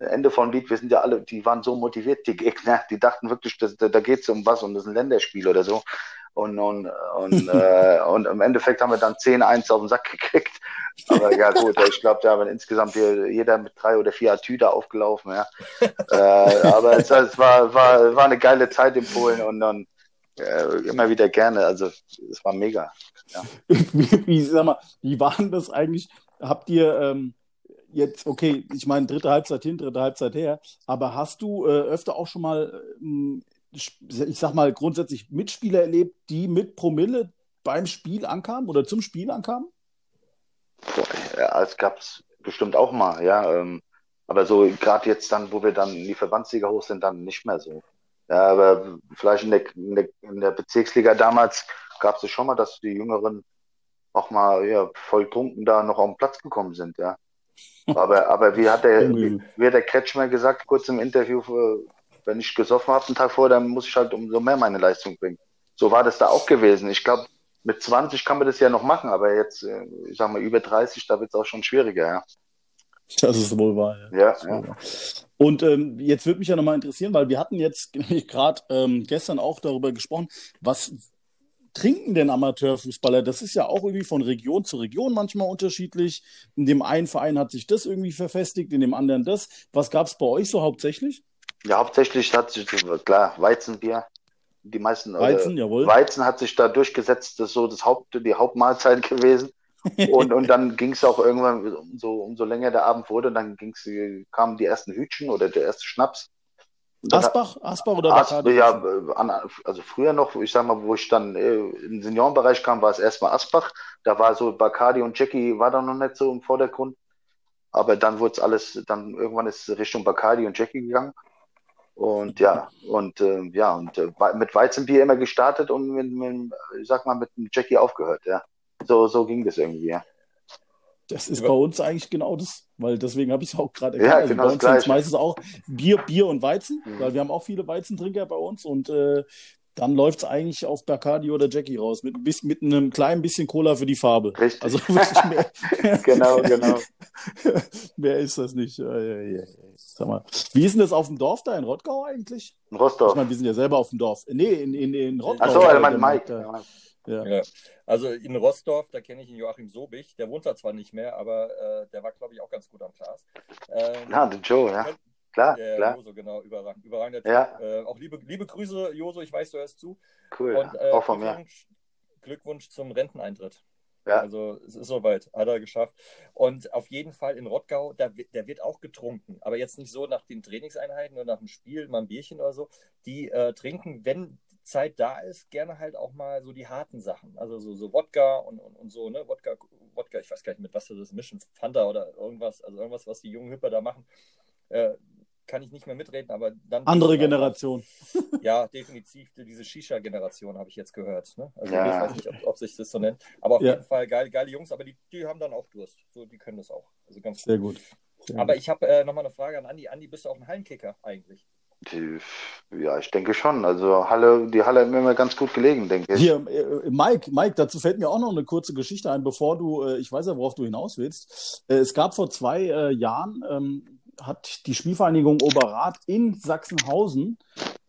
Ende von Lied, wir sind ja alle, die waren so motiviert, die Gegner, (laughs) die dachten wirklich, dass, da geht es um was und das ist ein Länderspiel oder so. Und, und, und, (laughs) äh, und im Endeffekt haben wir dann 10-1 auf den Sack gekriegt. Aber ja gut, ich glaube, da haben insgesamt hier jeder mit drei oder vier Atüder aufgelaufen. Ja. äh, aber es, es, war, war, war eine geile Zeit in Polen und dann äh, immer wieder gerne. Also es war mega. Ja. (laughs) wie, wie, sag mal, wie war denn das eigentlich? Habt ihr ähm, jetzt, okay, ich meine, dritte Halbzeit hin, dritte Halbzeit her, aber hast du äh, öfter auch schon mal, äh, ich sag mal, grundsätzlich Mitspieler erlebt, die mit Promille beim Spiel ankamen oder zum Spiel ankamen? Ja, es gab es bestimmt auch mal, ja. Ähm, aber so gerade jetzt dann, wo wir dann in die Verbandsliga hoch sind, dann nicht mehr so. Ja, aber vielleicht in der, in der, in der Bezirksliga damals gab es schon mal, dass die Jüngeren auch mal ja, voll trunken da noch auf den Platz gekommen sind, ja. Aber, aber wie hat der, wie, wie hat der Kretschmer gesagt, kurz im Interview, wenn ich gesoffen habe einen Tag vorher, dann muss ich halt umso mehr meine Leistung bringen. So war das da auch gewesen. Ich glaube, mit 20 kann man das ja noch machen, aber jetzt, äh, ich sag mal, über 30, da wird es auch schon schwieriger, ja. (laughs) Das ist wohl wahr. Ja. ja, ja. Und ähm, jetzt würde mich ja nochmal interessieren, weil wir hatten jetzt (laughs) gerade ähm, gestern auch darüber gesprochen, was trinken denn Amateurfußballer? Das ist ja auch irgendwie von Region zu Region manchmal unterschiedlich. In dem einen Verein hat sich das irgendwie verfestigt, in dem anderen das. Was gab es bei euch so hauptsächlich? Ja, hauptsächlich hat sich, klar, Weizenbier. Die meisten Weizen, jawohl. Weizen hat sich da durchgesetzt, das ist so das Haupt, die Hauptmahlzeit gewesen. Und, und dann ging es auch irgendwann, so, umso länger der Abend wurde, dann ging's, kamen die ersten Hütchen oder der erste Schnaps. Asbach, Asbach oder Asbach? Ja, also früher noch, ich sag mal, wo ich dann äh, im Seniorenbereich kam, war es erstmal Asbach. Da war so Bacardi und Jackie war da noch nicht so im Vordergrund. Aber dann wurde es alles, dann irgendwann ist es Richtung Bacardi und Jackie gegangen. Und ja, und äh, ja, und äh, mit Weizenbier immer gestartet und mit, mit, ich sag mal, mit Jackie aufgehört, ja. So, so ging das irgendwie, ja. Das ist bei uns eigentlich genau das, weil deswegen habe ich es auch gerade erklärt. Ja, also genau bei uns sind es meistens auch Bier, Bier und Weizen, mhm. weil wir haben auch viele Weizentrinker bei uns und äh, dann läuft es eigentlich auf Bacardi oder Jackie raus, mit, mit einem kleinen bisschen Cola für die Farbe. Richtig. Also (laughs) mehr, (laughs) genau, genau. (laughs) mehr ist das nicht. Sag mal, wie ist denn das auf dem Dorf da in Rottgau eigentlich? In Rostock. Ich meine, wir sind ja selber auf dem Dorf. Nee, in, in, in Rottgau. Achso, er meint Mike. Ja. Ja. ja. Also in Rostorf, da kenne ich ihn Joachim Sobich. Der wohnt da zwar nicht mehr, aber äh, der war, glaube ich, auch ganz gut am Glas. Ähm, ja, der Joe, ja. Klar, der klar. Joso, genau, überragend, überragender ja. Äh, auch liebe, liebe Grüße, Joso, ich weiß, du hörst zu. Cool, Und, äh, auch von mir. Glückwunsch, Glückwunsch zum Renteneintritt. Ja. Also es ist soweit, hat er geschafft. Und auf jeden Fall in Rottgau, da, der wird auch getrunken, aber jetzt nicht so nach den Trainingseinheiten oder nach dem Spiel, mal ein Bierchen oder so. Die äh, trinken, wenn Zeit da ist, gerne halt auch mal so die harten Sachen. Also so, so Wodka und, und, und so, ne? Wodka, Wodka, ich weiß gar nicht, mit was sie das mischen, Fanta oder irgendwas, also irgendwas, was die jungen Hüpper da machen. äh, kann ich nicht mehr mitreden, aber dann. Andere Generation. Auch, (laughs) ja, definitiv diese Shisha-Generation habe ich jetzt gehört. Ne? Also ja. ich weiß nicht, ob, ob, sich das so nennt. Aber auf ja. jeden Fall geile, geile Jungs, aber die, die haben dann auch Durst. So, die können das auch. Also ganz Sehr gut. Sehr aber gut. ich habe äh, nochmal eine Frage an Andi. Andi, bist du auch ein Hallenkicker eigentlich? Ja, ich denke schon. Also Halle, die Halle ist mir immer ganz gut gelegen, denke ich. Hier, äh, Mike, Mike, dazu fällt mir auch noch eine kurze Geschichte ein, bevor du, äh, ich weiß ja, worauf du hinaus willst. Äh, es gab vor zwei Jahren, ähm, hat die Spielvereinigung Oberrat in Sachsenhausen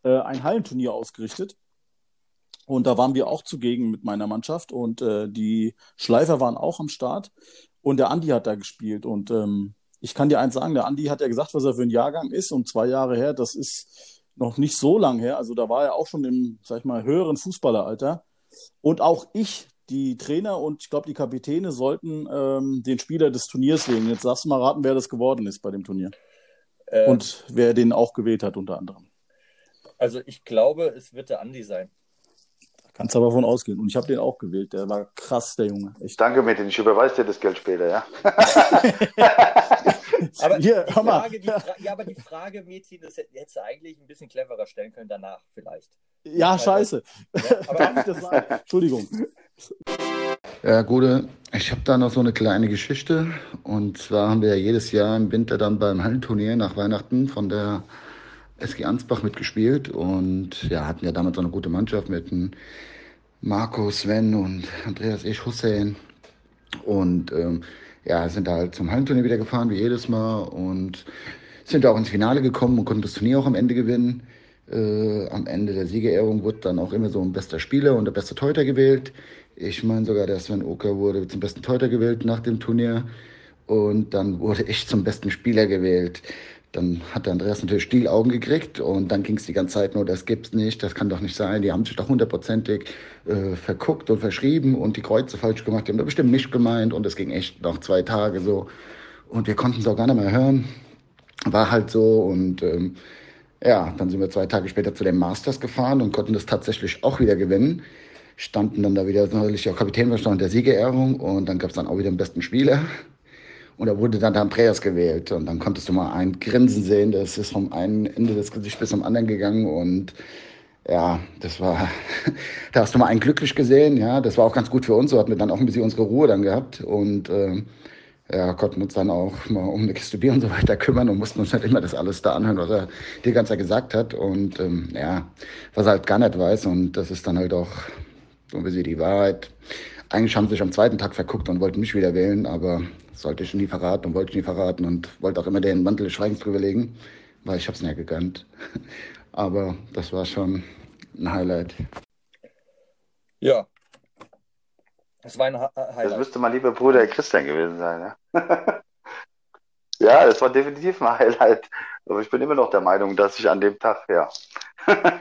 ein Hallenturnier ausgerichtet. Und da waren wir auch zugegen mit meiner Mannschaft und die Schleifer waren auch am Start und der Andi hat da gespielt und ähm, ich kann dir eins sagen, der Andi hat ja gesagt, was er für ein Jahrgang ist und zwei Jahre her, das ist noch nicht so lang her. Also da war er auch schon im, sag ich mal, höheren Fußballeralter. Und auch ich, die Trainer und ich glaube die Kapitäne sollten ähm, den Spieler des Turniers wählen. Jetzt sagst du mal raten, wer das geworden ist bei dem Turnier. Ähm, und wer den auch gewählt hat unter anderem. Also ich glaube, es wird der Andi sein. Kannst aber von ausgehen. Und ich habe den auch gewählt. Der war krass, der Junge. Echt. Danke, Metin. Ich überweise dir das Geld später, ja. (laughs) aber, Hier, die Frage, die Fra ja, aber die Frage, Metin, das hättest du eigentlich ein bisschen cleverer stellen können danach vielleicht. Ja, also, scheiße. Ja, aber (laughs) Darf ich das sagen? Entschuldigung. Ja, Gute, ich habe da noch so eine kleine Geschichte. Und zwar haben wir ja jedes Jahr im Winter dann beim Hallenturnier nach Weihnachten von der SG Ansbach mitgespielt und ja, hatten ja damals so eine gute Mannschaft mit Marco, Sven und Andreas Ich, Hussein. Und ähm, ja, sind da halt zum Hallenturnier wieder gefahren, wie jedes Mal. Und sind auch ins Finale gekommen und konnten das Turnier auch am Ende gewinnen. Äh, am Ende der Siegerehrung wurde dann auch immer so ein bester Spieler und der beste Teuter gewählt. Ich meine sogar, der Sven Oker wurde zum besten Teuter gewählt nach dem Turnier. Und dann wurde ich zum besten Spieler gewählt. Dann hat der Andreas natürlich Stielaugen gekriegt und dann ging es die ganze Zeit nur, das gibt's nicht, das kann doch nicht sein. Die haben sich doch hundertprozentig äh, verguckt und verschrieben und die Kreuze falsch gemacht. Die haben da bestimmt nicht gemeint und es ging echt noch zwei Tage so. Und wir konnten es auch gar nicht mehr hören. War halt so und ähm, ja, dann sind wir zwei Tage später zu den Masters gefahren und konnten das tatsächlich auch wieder gewinnen. Standen dann da wieder natürlich auch Kapitän war der Siegerehrung und dann gab es dann auch wieder den besten Spieler. Und da wurde dann der Andreas gewählt. Und dann konntest du mal ein Grinsen sehen, das ist vom einen Ende des Gesichts bis zum anderen gegangen. Und ja, das war, (laughs) da hast du mal einen glücklich gesehen. Ja, das war auch ganz gut für uns. So hatten wir dann auch ein bisschen unsere Ruhe dann gehabt. Und äh, ja, konnten uns dann auch mal um eine Kiste Bier und so weiter kümmern und mussten uns nicht immer das alles da anhören, was er die ganze Zeit gesagt hat. Und ähm, ja, was er halt gar nicht weiß. Und das ist dann halt auch so ein bisschen die Wahrheit. Eigentlich haben sie sich am zweiten Tag verguckt und wollten mich wieder wählen, aber sollte ich nie verraten und wollte ich nie verraten und wollte auch immer den Mantel des Schweigens drüber legen, weil ich habe es mir gegönnt. (laughs) Aber das war schon ein Highlight. Ja. Das war ein ha Highlight. Das müsste mein lieber Bruder Christian gewesen sein. Ja? (laughs) ja, das war definitiv ein Highlight. Aber ich bin immer noch der Meinung, dass ich an dem Tag, ja. (laughs)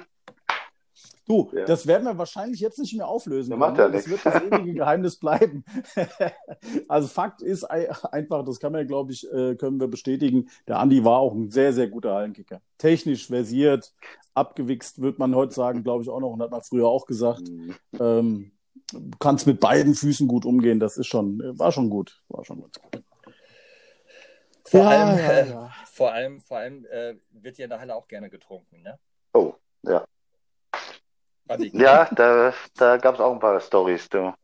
Du, ja. das werden wir wahrscheinlich jetzt nicht mehr auflösen. Ja, macht ja das wird das ewige Geheimnis (laughs) bleiben. (laughs) also Fakt ist einfach, das kann man, glaube ich, äh, können wir bestätigen, der Andi war auch ein sehr, sehr guter Hallenkicker. Technisch versiert, abgewichst, wird man heute sagen, glaube ich auch noch und hat man früher auch gesagt. Mhm. Ähm, kannst mit beiden Füßen gut umgehen, das ist schon, war schon gut. War schon gut. Vor ja, allem, ja, äh, vor allem, vor allem äh, wird ja in der Halle auch gerne getrunken, ne? Oh, ja. Ja, da, da gab es auch ein paar Stories. Du.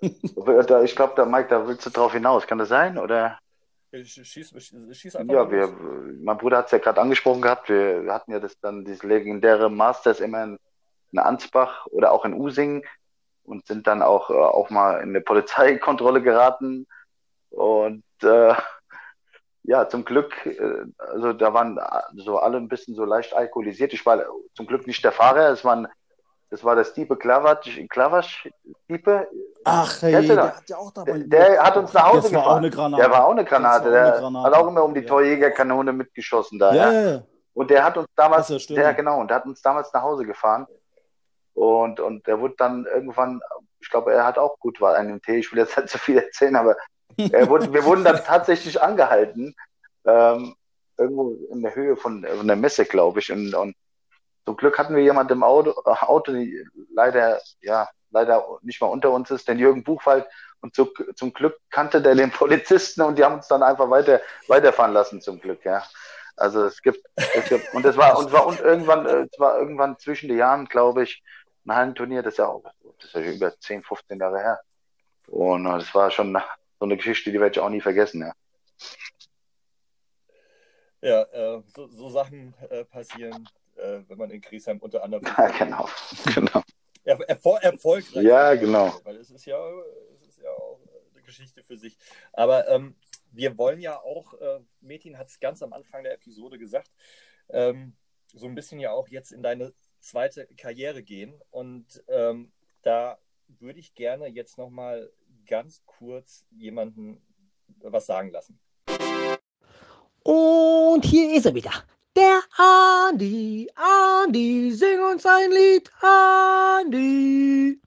ich glaube, da Mike, da willst du drauf hinaus. Kann das sein? Oder? Schieß, schieß einfach ja, wir, mein Bruder hat es ja gerade angesprochen gehabt. Wir, wir, hatten ja das dann, dieses legendäre Masters immer in, in Ansbach oder auch in Using und sind dann auch, äh, auch mal in eine Polizeikontrolle geraten. Und äh, ja, zum Glück, äh, also da waren so alle ein bisschen so leicht alkoholisiert. Ich war zum Glück nicht der Fahrer, es waren, das war der Stiepe Klavasch, Stiepe. Ach, hey, der, hat ja auch dabei. Der, der hat uns nach Hause gefahren. War auch eine Granate. Der war auch eine Granate. Der eine Granate. hat auch immer um die ja. Torjägerkanone mitgeschossen da. Ja, ja. ja. Und der hat uns damals, ja der, genau, und der hat uns damals nach Hause gefahren. Und, und der wurde dann irgendwann, ich glaube, er hat auch gut war einen Tee. Ich will jetzt nicht so viel erzählen, aber wurde, wir wurden dann tatsächlich angehalten, ähm, irgendwo in der Höhe von, von der Messe, glaube ich. Und, und zum Glück hatten wir jemanden im Auto, Auto, die leider, ja, leider nicht mal unter uns ist, den Jürgen Buchwald. Und zu, zum Glück kannte der den Polizisten und die haben uns dann einfach weiter, weiterfahren lassen, zum Glück, ja. Also es gibt, es gibt und es war, und war und irgendwann, äh, es war irgendwann zwischen den Jahren, glaube ich, ein Hallenturnier, das ist ja auch, das ist ja über 10, 15 Jahre her. Und äh, das war schon so eine Geschichte, die werde ich auch nie vergessen, ja. Ja, äh, so, so, Sachen äh, passieren, äh, wenn man in Griesheim unter anderem. (laughs) Ja, genau, (laughs) genau. Er, erfol erfolgreich. Ja, genau. Weil es ist ja, es ist ja auch eine Geschichte für sich. Aber ähm, wir wollen ja auch, äh, Metin hat es ganz am Anfang der Episode gesagt, ähm, so ein bisschen ja auch jetzt in deine zweite Karriere gehen. Und ähm, da würde ich gerne jetzt nochmal ganz kurz jemanden was sagen lassen. Und hier ist er wieder. Der Andi, Andi, sing uns ein Lied, Andi.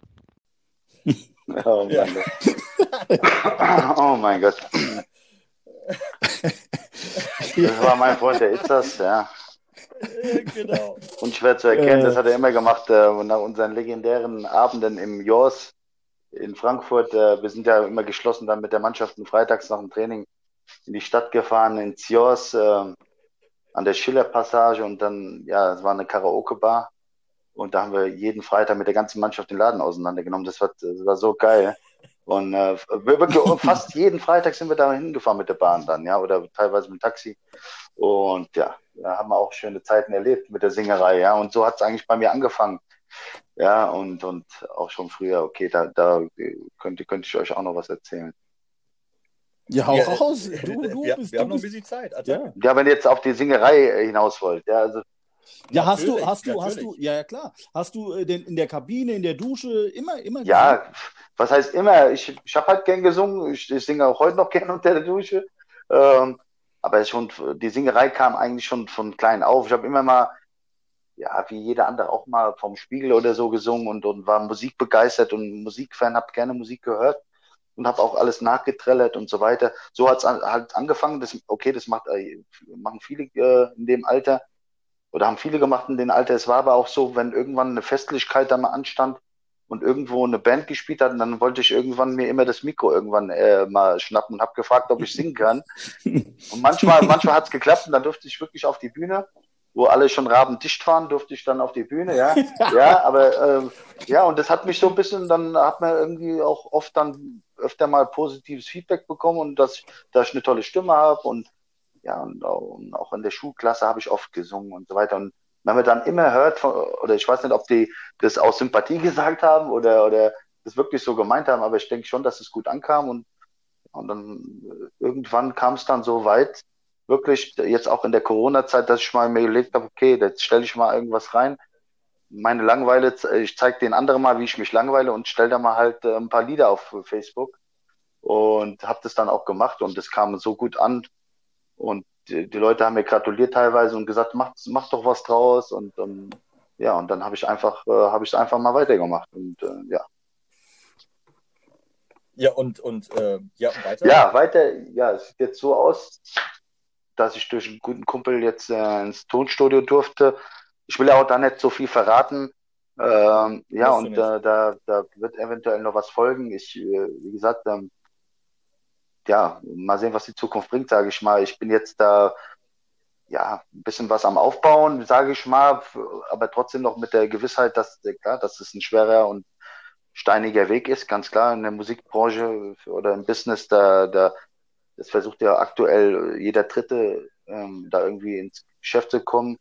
(laughs) Oh mein Gott. oh mein Gott. Das war mein Freund, der ist das, ja. ja genau. Unschwer zu erkennen, das hat er immer gemacht äh, nach unseren legendären Abenden im JOS in Frankfurt. Äh, wir sind ja immer geschlossen dann mit der Mannschaft freitags nach dem Training in die Stadt gefahren, in Zios, äh, an der Schiller-Passage und dann, ja, es war eine Karaoke-Bar und da haben wir jeden Freitag mit der ganzen Mannschaft den Laden auseinandergenommen. Das war, das war so geil. Und äh, fast jeden Freitag sind wir da hingefahren mit der Bahn dann, ja, oder teilweise mit dem Taxi. Und ja, da haben wir auch schöne Zeiten erlebt mit der Singerei, ja. Und so hat es eigentlich bei mir angefangen. Ja, und, und auch schon früher, okay, da, da könnte, könnte ich euch auch noch was erzählen. Ja, hau ja, raus. Du, (laughs) du wir, bist, wir haben noch ein bisschen Zeit. Also, ja. ja, wenn ihr jetzt auf die Singerei äh, hinaus wollt. Ja, also, ja, hast du, hast du, hast du, ja, ja klar. Hast du äh, den in der Kabine, in der Dusche immer, immer Ja, gesungen? was heißt immer? Ich, ich habe halt gern gesungen. Ich, ich, singe auch heute noch (laughs) gern unter der Dusche. Ähm, aber schon, die Singerei kam eigentlich schon von klein auf. Ich habe immer mal, ja, wie jeder andere auch mal vom Spiegel oder so gesungen und, und war musikbegeistert und Musikfan, habe gerne Musik gehört und habe auch alles nachgetrellert und so weiter. So hat's an, halt angefangen. Das, okay, das macht, äh, machen viele äh, in dem Alter oder haben viele gemacht in dem Alter. Es war aber auch so, wenn irgendwann eine Festlichkeit da mal anstand und irgendwo eine Band gespielt hat, dann wollte ich irgendwann mir immer das Mikro irgendwann äh, mal schnappen und habe gefragt, ob ich singen kann. (laughs) Und manchmal, manchmal hat's geklappt und dann durfte ich wirklich auf die Bühne wo alle schon rabendicht waren, durfte ich dann auf die Bühne, ja. (laughs) ja, aber äh, ja, und das hat mich so ein bisschen, dann hat man irgendwie auch oft dann öfter mal positives Feedback bekommen und dass, dass ich eine tolle Stimme habe und ja, und auch, und auch in der Schulklasse habe ich oft gesungen und so weiter. Und wenn man dann immer hört, von, oder ich weiß nicht, ob die das aus Sympathie gesagt haben oder, oder das wirklich so gemeint haben, aber ich denke schon, dass es gut ankam und, und dann äh, irgendwann kam es dann so weit, wirklich jetzt auch in der Corona-Zeit, dass ich mal mir überlegt habe, okay, jetzt stelle ich mal irgendwas rein. Meine Langeweile, ich zeige den anderen mal, wie ich mich langweile und stelle da mal halt äh, ein paar Lieder auf Facebook und habe das dann auch gemacht und das kam so gut an und die, die Leute haben mir gratuliert teilweise und gesagt, mach, mach doch was draus und, und ja und dann habe ich einfach äh, habe ich es einfach mal weitergemacht und äh, ja. Ja, und, und äh, ja, weiter? Ja, weiter, ja, es sieht jetzt so aus, dass ich durch einen guten Kumpel jetzt äh, ins Tonstudio durfte. Ich will auch da nicht so viel verraten. Ähm, ja, und äh, da, da wird eventuell noch was folgen. Ich, äh, wie gesagt, ähm, ja, mal sehen, was die Zukunft bringt, sage ich mal. Ich bin jetzt da ja ein bisschen was am Aufbauen, sage ich mal, aber trotzdem noch mit der Gewissheit, dass klar, dass es ein schwerer und steiniger Weg ist, ganz klar in der Musikbranche oder im Business, da, da das versucht ja aktuell jeder Dritte, ähm, da irgendwie ins Geschäft zu kommen.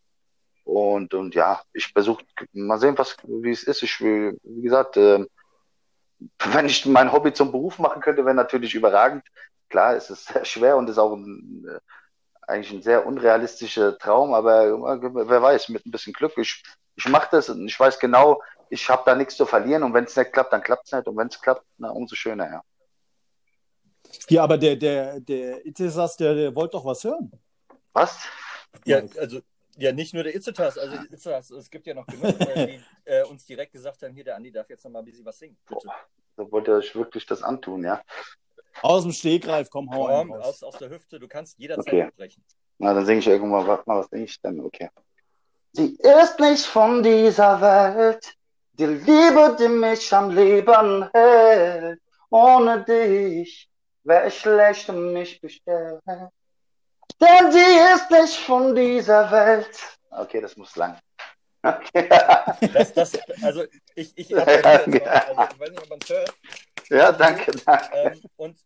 Und, und ja, ich versuche mal sehen, was, wie es ist. Ich will, wie gesagt, äh, (laughs) wenn ich mein Hobby zum Beruf machen könnte, wäre natürlich überragend. Klar, es ist sehr schwer und ist auch ein, äh, eigentlich ein sehr unrealistischer Traum, aber äh, wer weiß, mit ein bisschen Glück. Ich, ich mache das und ich weiß genau, ich habe da nichts zu verlieren und wenn es nicht klappt, dann klappt es nicht und wenn es klappt, na, umso schöner, ja. Ja, aber der, der, der Itesas, der, der wollte doch was hören. Was? Ja, also ja, nicht nur der Itzetas, also Itzetas, es gibt ja noch genug, die äh, uns direkt gesagt haben, hier, der Andi darf jetzt noch mal ein bisschen was singen. Bitte. Boah, so wollte er wirklich das antun, ja. Aus dem Stegreif, komm, hau komm, aus, aus der Hüfte, du kannst jederzeit okay. brechen. Na, dann singe ich irgendwann, warte mal, was singe ich denn? Okay. Sie ist nicht von dieser Welt, die Liebe, die mich am Leben hält Ohne dich ich schlecht um mich bestellt. Denn sie ist nicht von dieser Welt. Okay, das muss lang. (laughs) Okay. Das, das, also ich, ich, (laughs) ja, also, ich weiß nicht, ob man es hört. Ja, danke, danke. Ähm, und,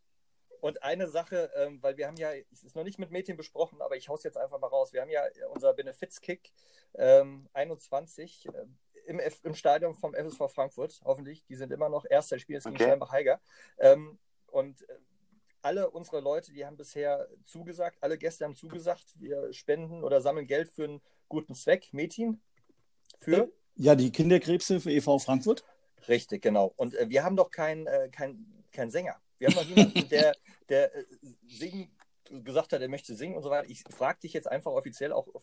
und eine Sache, ähm, weil wir haben ja, es ist noch nicht mit Mädchen besprochen, aber ich hau's jetzt einfach mal raus. Wir haben ja unser Benefizkick ähm, 21 äh, im, F im Stadion vom FSV Frankfurt, hoffentlich. Die sind immer noch erster Spiel, ist gegen okay. Steinbach-Heiger. Ähm, und äh, alle unsere Leute, die haben bisher zugesagt, alle Gäste haben zugesagt, wir spenden oder sammeln Geld für einen guten Zweck. Metin, für? Ja, die Kinderkrebshilfe e.V. Frankfurt. Richtig, genau. Und äh, wir haben doch keinen äh, kein, kein Sänger. Wir haben noch jemanden, (laughs) der, der äh, singen gesagt hat, er möchte singen und so weiter. Ich frage dich jetzt einfach offiziell auch auf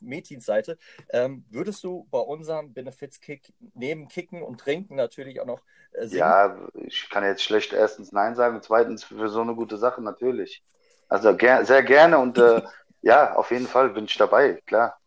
Metins Seite, ähm, würdest du bei unserem Benefits-Kick neben Kicken und Trinken natürlich auch noch äh, singen? Ja, ich kann jetzt schlecht erstens Nein sagen und zweitens für so eine gute Sache natürlich. Also ger sehr gerne und äh, (laughs) ja, auf jeden Fall bin ich dabei, klar.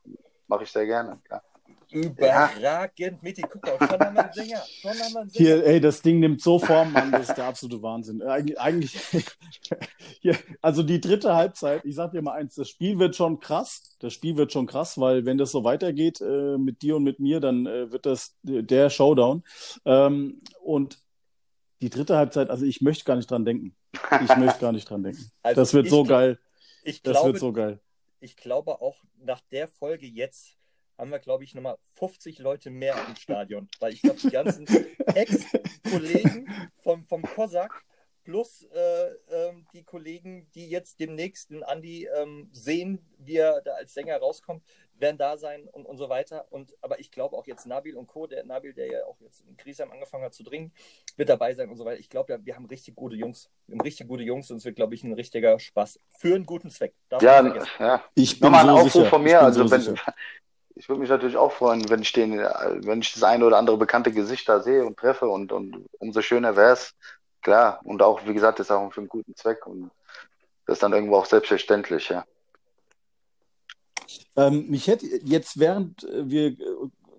Mache ich sehr gerne, klar. Überragend, ja. Miti, guck mal, schon haben wir einen Sänger. Schon haben wir einen Sänger. Hier, ey, das Ding nimmt so Form, Mann, das ist der absolute Wahnsinn. Eig eigentlich, (laughs) hier, also die dritte Halbzeit, ich sag dir mal eins, das Spiel wird schon krass. Das Spiel wird schon krass, weil wenn das so weitergeht äh, mit dir und mit mir, dann äh, wird das der Showdown. Ähm, und die dritte Halbzeit, also ich möchte gar nicht dran denken. Ich möchte gar nicht dran denken. (laughs) Also das wird so geil. Ich das glaube, wird so geil. Ich glaube auch nach der Folge jetzt haben wir, glaube ich, nochmal 50 Leute mehr im Stadion. Weil ich glaube, die ganzen (laughs) Ex-Kollegen vom, vom COSAC plus äh, ähm, die Kollegen, die jetzt demnächst den Andi ähm, sehen, wie er da als Sänger rauskommt, werden da sein und, und so weiter. Und, aber ich glaube auch jetzt Nabil und Co., der Nabil, der ja auch jetzt in Griesheim angefangen hat zu dringen, wird dabei sein und so weiter. Ich glaube, wir haben richtig gute Jungs. Wir haben richtig gute Jungs und es wird, glaube ich, ein richtiger Spaß für einen guten Zweck. Darf ja, ja. Ich bin Nochmal ein so Aufruf sicher. von mir. Also, so wenn, ich würde mich natürlich auch freuen, wenn ich den, wenn ich das eine oder andere bekannte Gesicht da sehe und treffe und, und umso schöner wäre es. Klar. Und auch, wie gesagt, das ist auch für einen guten Zweck und das ist dann irgendwo auch selbstverständlich, ja. Ähm, mich hätte jetzt, während wir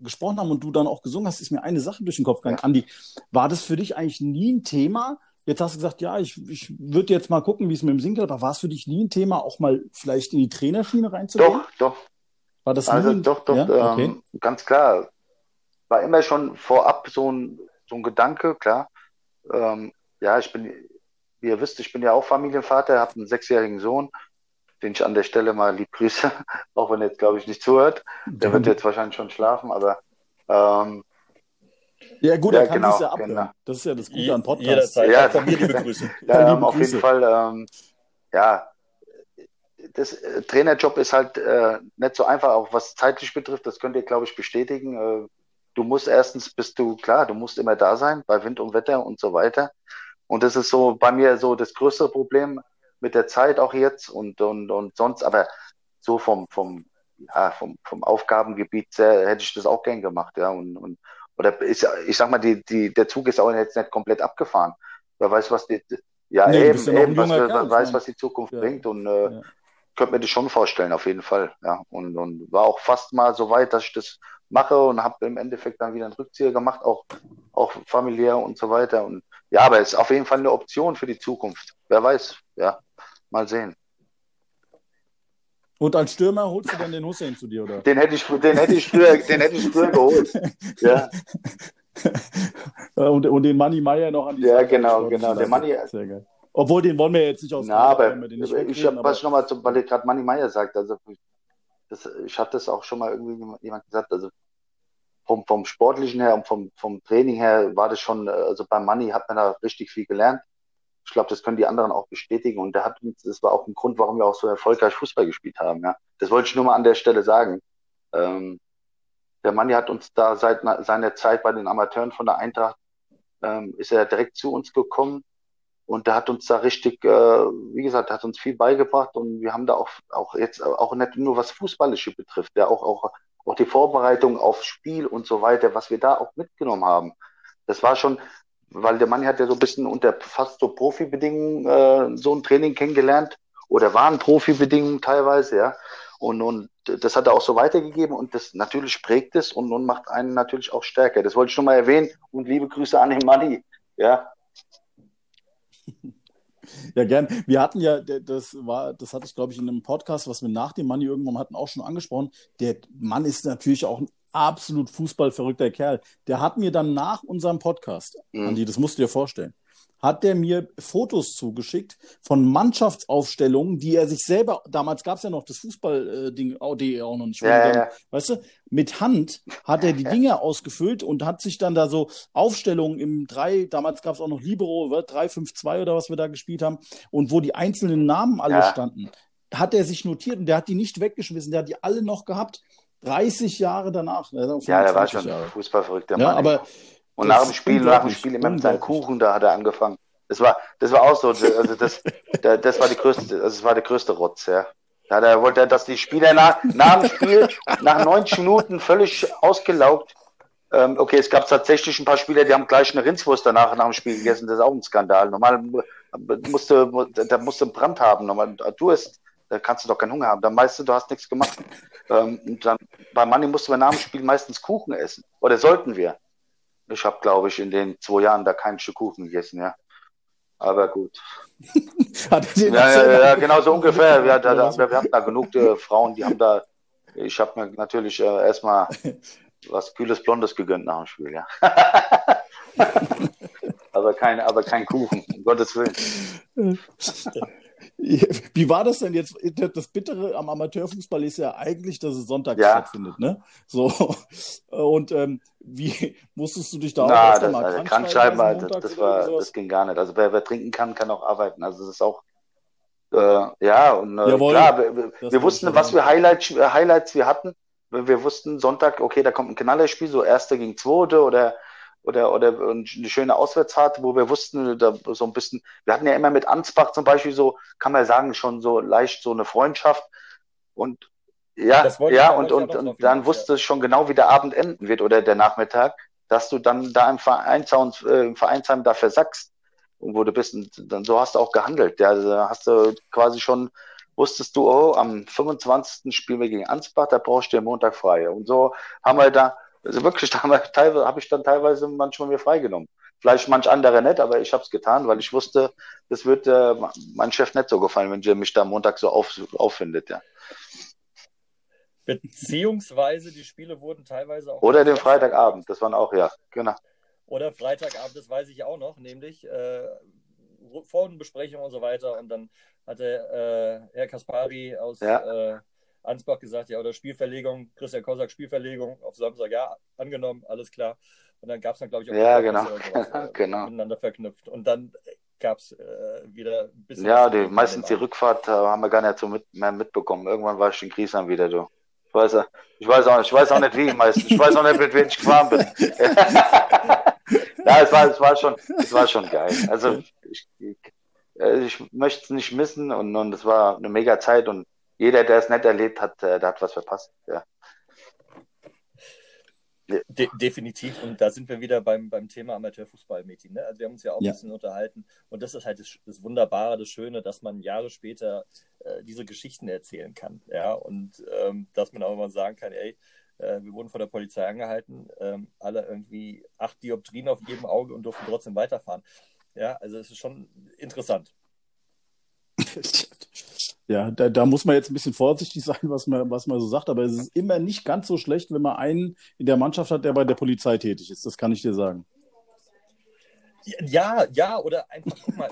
gesprochen haben und du dann auch gesungen hast, ist mir eine Sache durch den Kopf gegangen. Ja. Andi, war das für dich eigentlich nie ein Thema? Jetzt hast du gesagt, ja, ich, ich würde jetzt mal gucken, wie es mit dem Singen geht, aber war es für dich nie ein Thema, auch mal vielleicht in die Trainerschiene reinzugehen? Doch, doch, war das also nie? doch, doch, ja? okay. ähm, ganz klar. War immer schon vorab so ein, so ein Gedanke, klar. Ähm, ja, ich bin, wie ihr wisst, ich bin ja auch Familienvater, habe einen sechsjährigen Sohn, den ich an der Stelle mal lieb grüße, (laughs) auch wenn er jetzt, glaube ich, nicht zuhört. Der wird jetzt wahrscheinlich schon schlafen, aber ähm, ja, gut, ja, er kann genau, ja abhören. Genau. Das ist ja das Gute an Podcasts. Jederzeit. Ja, liebe Grüße. ja, ähm, auf jeden Fall, ähm, ja, das äh, Trainerjob ist halt äh, nicht so einfach, auch was zeitlich betrifft. Das könnt ihr, glaube ich, bestätigen. Äh, du musst erstens, bist du klar, du musst immer da sein bei Wind und Wetter und so weiter. Und das ist so bei mir so das größte Problem mit der Zeit auch jetzt und, und, und sonst, aber so vom, vom, ja, vom, vom Aufgabengebiet sehr, hätte ich das auch gern gemacht, ja. Und, und oder ist, ich sag mal, die, die, der Zug ist auch jetzt nicht komplett abgefahren. Wer weiß, was die, ja, nee, eben, eben was, wer weiß, was die Zukunft ja. bringt. Und äh, ja könnte mir das schon vorstellen, auf jeden Fall. Ja, und, und war auch fast mal so weit, dass ich das mache und habe im Endeffekt dann wieder einen Rückzieher gemacht, auch, auch familiär und so weiter. Und ja, aber es ist auf jeden Fall eine Option für die Zukunft. Wer weiß, ja, mal sehen. Und als Stürmer holst du dann den Hussein zu dir, oder? Den hätte ich, den hätte ich früher, den hätte ich früher geholt. (laughs) Ja. und, und den Manni Meier noch an die Ja, Seite genau, genau. Der Manni. Obwohl, den wollen wir jetzt nicht aus. Na, aber ich habe was nochmal, weil ich gerade Manni Meier sagt, also das, ich hatte das auch schon mal irgendwie jemand gesagt, also vom, vom Sportlichen her und vom, vom Training her war das schon, also beim Manni hat man da richtig viel gelernt. Ich glaube, das können die anderen auch bestätigen und der hat das war auch ein Grund, warum wir auch so erfolgreich Fußball gespielt haben. Ja, das wollte ich nur mal an der Stelle sagen. Ähm, der Manni hat uns da seit seiner Zeit bei den Amateuren von der Eintracht ähm, ist er direkt zu uns gekommen und der hat uns da richtig, äh, wie gesagt, hat uns viel beigebracht und wir haben da auch, auch jetzt auch nicht nur was Fußballische betrifft, ja auch, auch, auch die Vorbereitung aufs Spiel und so weiter, was wir da auch mitgenommen haben. Das war schon, weil der Mann hat ja so ein bisschen unter fast so Profibedingungen äh, so ein Training kennengelernt oder waren Profibedingungen teilweise, ja. Und, und das hat er auch so weitergegeben und das natürlich prägt es und, und macht einen natürlich auch stärker. Das wollte ich schon mal erwähnen und liebe Grüße an den Manni, ja, (laughs) Ja, gern. Wir hatten ja, das war, das hatte ich, glaube ich, in einem Podcast, was wir nach dem Money irgendwann hatten, auch schon angesprochen. Der Mann ist natürlich auch ein absolut fußballverrückter Kerl. Der hat mir dann nach unserem Podcast, mhm. Andi, das musst du dir vorstellen, hat der mir Fotos zugeschickt von Mannschaftsaufstellungen, die er sich selber, damals gab es ja noch das Fußball-Ding, äh, auch noch nicht. Ja, ja, ja. Weißt du, mit Hand hat er die (laughs) Dinge ausgefüllt und hat sich dann da so Aufstellungen im 3, damals gab es auch noch Libero, 3-5-2 oder was wir da gespielt haben, und wo die einzelnen Namen alle standen, hat er sich notiert und der hat die nicht weggeschmissen, der hat die alle noch gehabt. 30 Jahre danach. Ne, ja, der war schon Fußballverrückter Mann. Ja, aber und nach dem Spiel, nach dem Spiel immer mit seinem Kuchen, da hat er angefangen. Das war, das war auch so, also das, (laughs) das war die größte, also das war der größte Rotz, ja. Da er, wollte er, dass die Spieler nach, nach dem Spiel, nach 90 Minuten völlig ausgelaugt, ähm, okay, es gab tatsächlich ein paar Spieler, die haben gleich eine Rindswurst danach nach dem Spiel gegessen, das ist auch ein Skandal. Normal musste, da musst du einen Brand haben, normal, du hast, da kannst du doch keinen Hunger haben, dann weißt du, du hast nichts gemacht. Ähm, und dann, bei Manni mussten wir nach dem Spiel meistens Kuchen essen, oder sollten wir. Ich habe, glaube ich, in den zwei Jahren da kein Stück Kuchen gegessen, ja. Aber gut. (laughs) ja, ja, ja, genau so (laughs) ungefähr. Wir, da, da, wir hatten da genug äh, Frauen, die haben da. Ich habe mir natürlich äh, erstmal was kühles Blondes gegönnt nach dem Spiel, ja. (laughs) aber, kein, aber kein Kuchen, um Gottes Willen. (laughs) Wie war das denn jetzt? Das Bittere am Amateurfußball ist ja eigentlich, dass es Sonntag ja. stattfindet, ne? So. (laughs) Und ähm, wie (laughs) musstest du dich da Na, auch das, mal also krank schreiben? Also das, das, war, das ging gar nicht. Also wer, wer, trinken kann, kann auch arbeiten. Also das ist auch äh, ja und äh, klar, wir, wir wussten, was für Highlights, äh, Highlights wir hatten. Wir wussten Sonntag, okay, da kommt ein Knallerspiel, so erste gegen zweite oder oder, oder eine schöne Auswärtsfahrt, wo wir wussten, da so ein bisschen, wir hatten ja immer mit Ansbach zum Beispiel so, kann man sagen, schon so leicht so eine Freundschaft. Und ja, ja, und, und, und dann wusste es schon genau, wie der Abend enden wird oder der Nachmittag, dass du dann da im Vereinsheim, äh, im Vereinsheim da versackst und wo du bist. Und dann so hast du auch gehandelt. Ja, also hast du quasi schon, wusstest du, oh, am 25. spielen wir gegen Ansbach, da brauchst du den Montag frei. Und so haben wir da, also wirklich, (laughs) da habe hab ich dann teilweise manchmal mir freigenommen. Vielleicht manch andere nicht, aber ich habe es getan, weil ich wusste, das wird äh, mein Chef nicht so gefallen, wenn er mich da Montag so auf, auffindet. Ja. Beziehungsweise die Spiele wurden teilweise auch. Oder den Freitagabend, das waren auch, ja, genau. Oder Freitagabend, das weiß ich auch noch, nämlich äh, Vorbesprechung und so weiter. Und dann hatte äh, Herr Kaspari aus ja. äh, Ansbach gesagt, ja, oder Spielverlegung, Christian Kosak, Spielverlegung auf Samstag, ja, angenommen, alles klar. Und dann gab es dann, glaube ich, auch ja, genau. Sowas, (laughs) äh, genau. miteinander verknüpft. Und dann gab es äh, wieder ein bisschen. Ja, die, meistens die Rückfahrt äh, haben wir gar nicht so mit, mehr mitbekommen. Irgendwann war ich in Griesheim wieder, du. Ich weiß, ich weiß, auch, ich weiß auch nicht wie meistens. Ich weiß auch nicht, mit wem ich gefahren bin. (laughs) ja, es war, es war schon, es war schon geil. Also ich, ich, ich möchte es nicht missen und, und es war eine mega Zeit und jeder, der es nicht erlebt hat, äh, der hat was verpasst. Ja. De definitiv. Und da sind wir wieder beim, beim Thema Amateurfußball, Metin. Ne? Also wir haben uns ja auch ja. ein bisschen unterhalten. Und das ist halt das, das Wunderbare, das Schöne, dass man Jahre später äh, diese Geschichten erzählen kann. Ja, und ähm, dass man auch mal sagen kann, ey, äh, wir wurden von der Polizei angehalten, ähm, alle irgendwie acht Dioptrien auf jedem Auge und durften trotzdem weiterfahren. Ja, also es ist schon interessant. (laughs) Ja, da, da muss man jetzt ein bisschen vorsichtig (laughs) sein, was man, was man so sagt, aber es ist immer nicht ganz so schlecht, wenn man einen in der Mannschaft hat, der bei der Polizei tätig ist. Das kann ich dir sagen. Ja, ja, oder einfach, guck mal,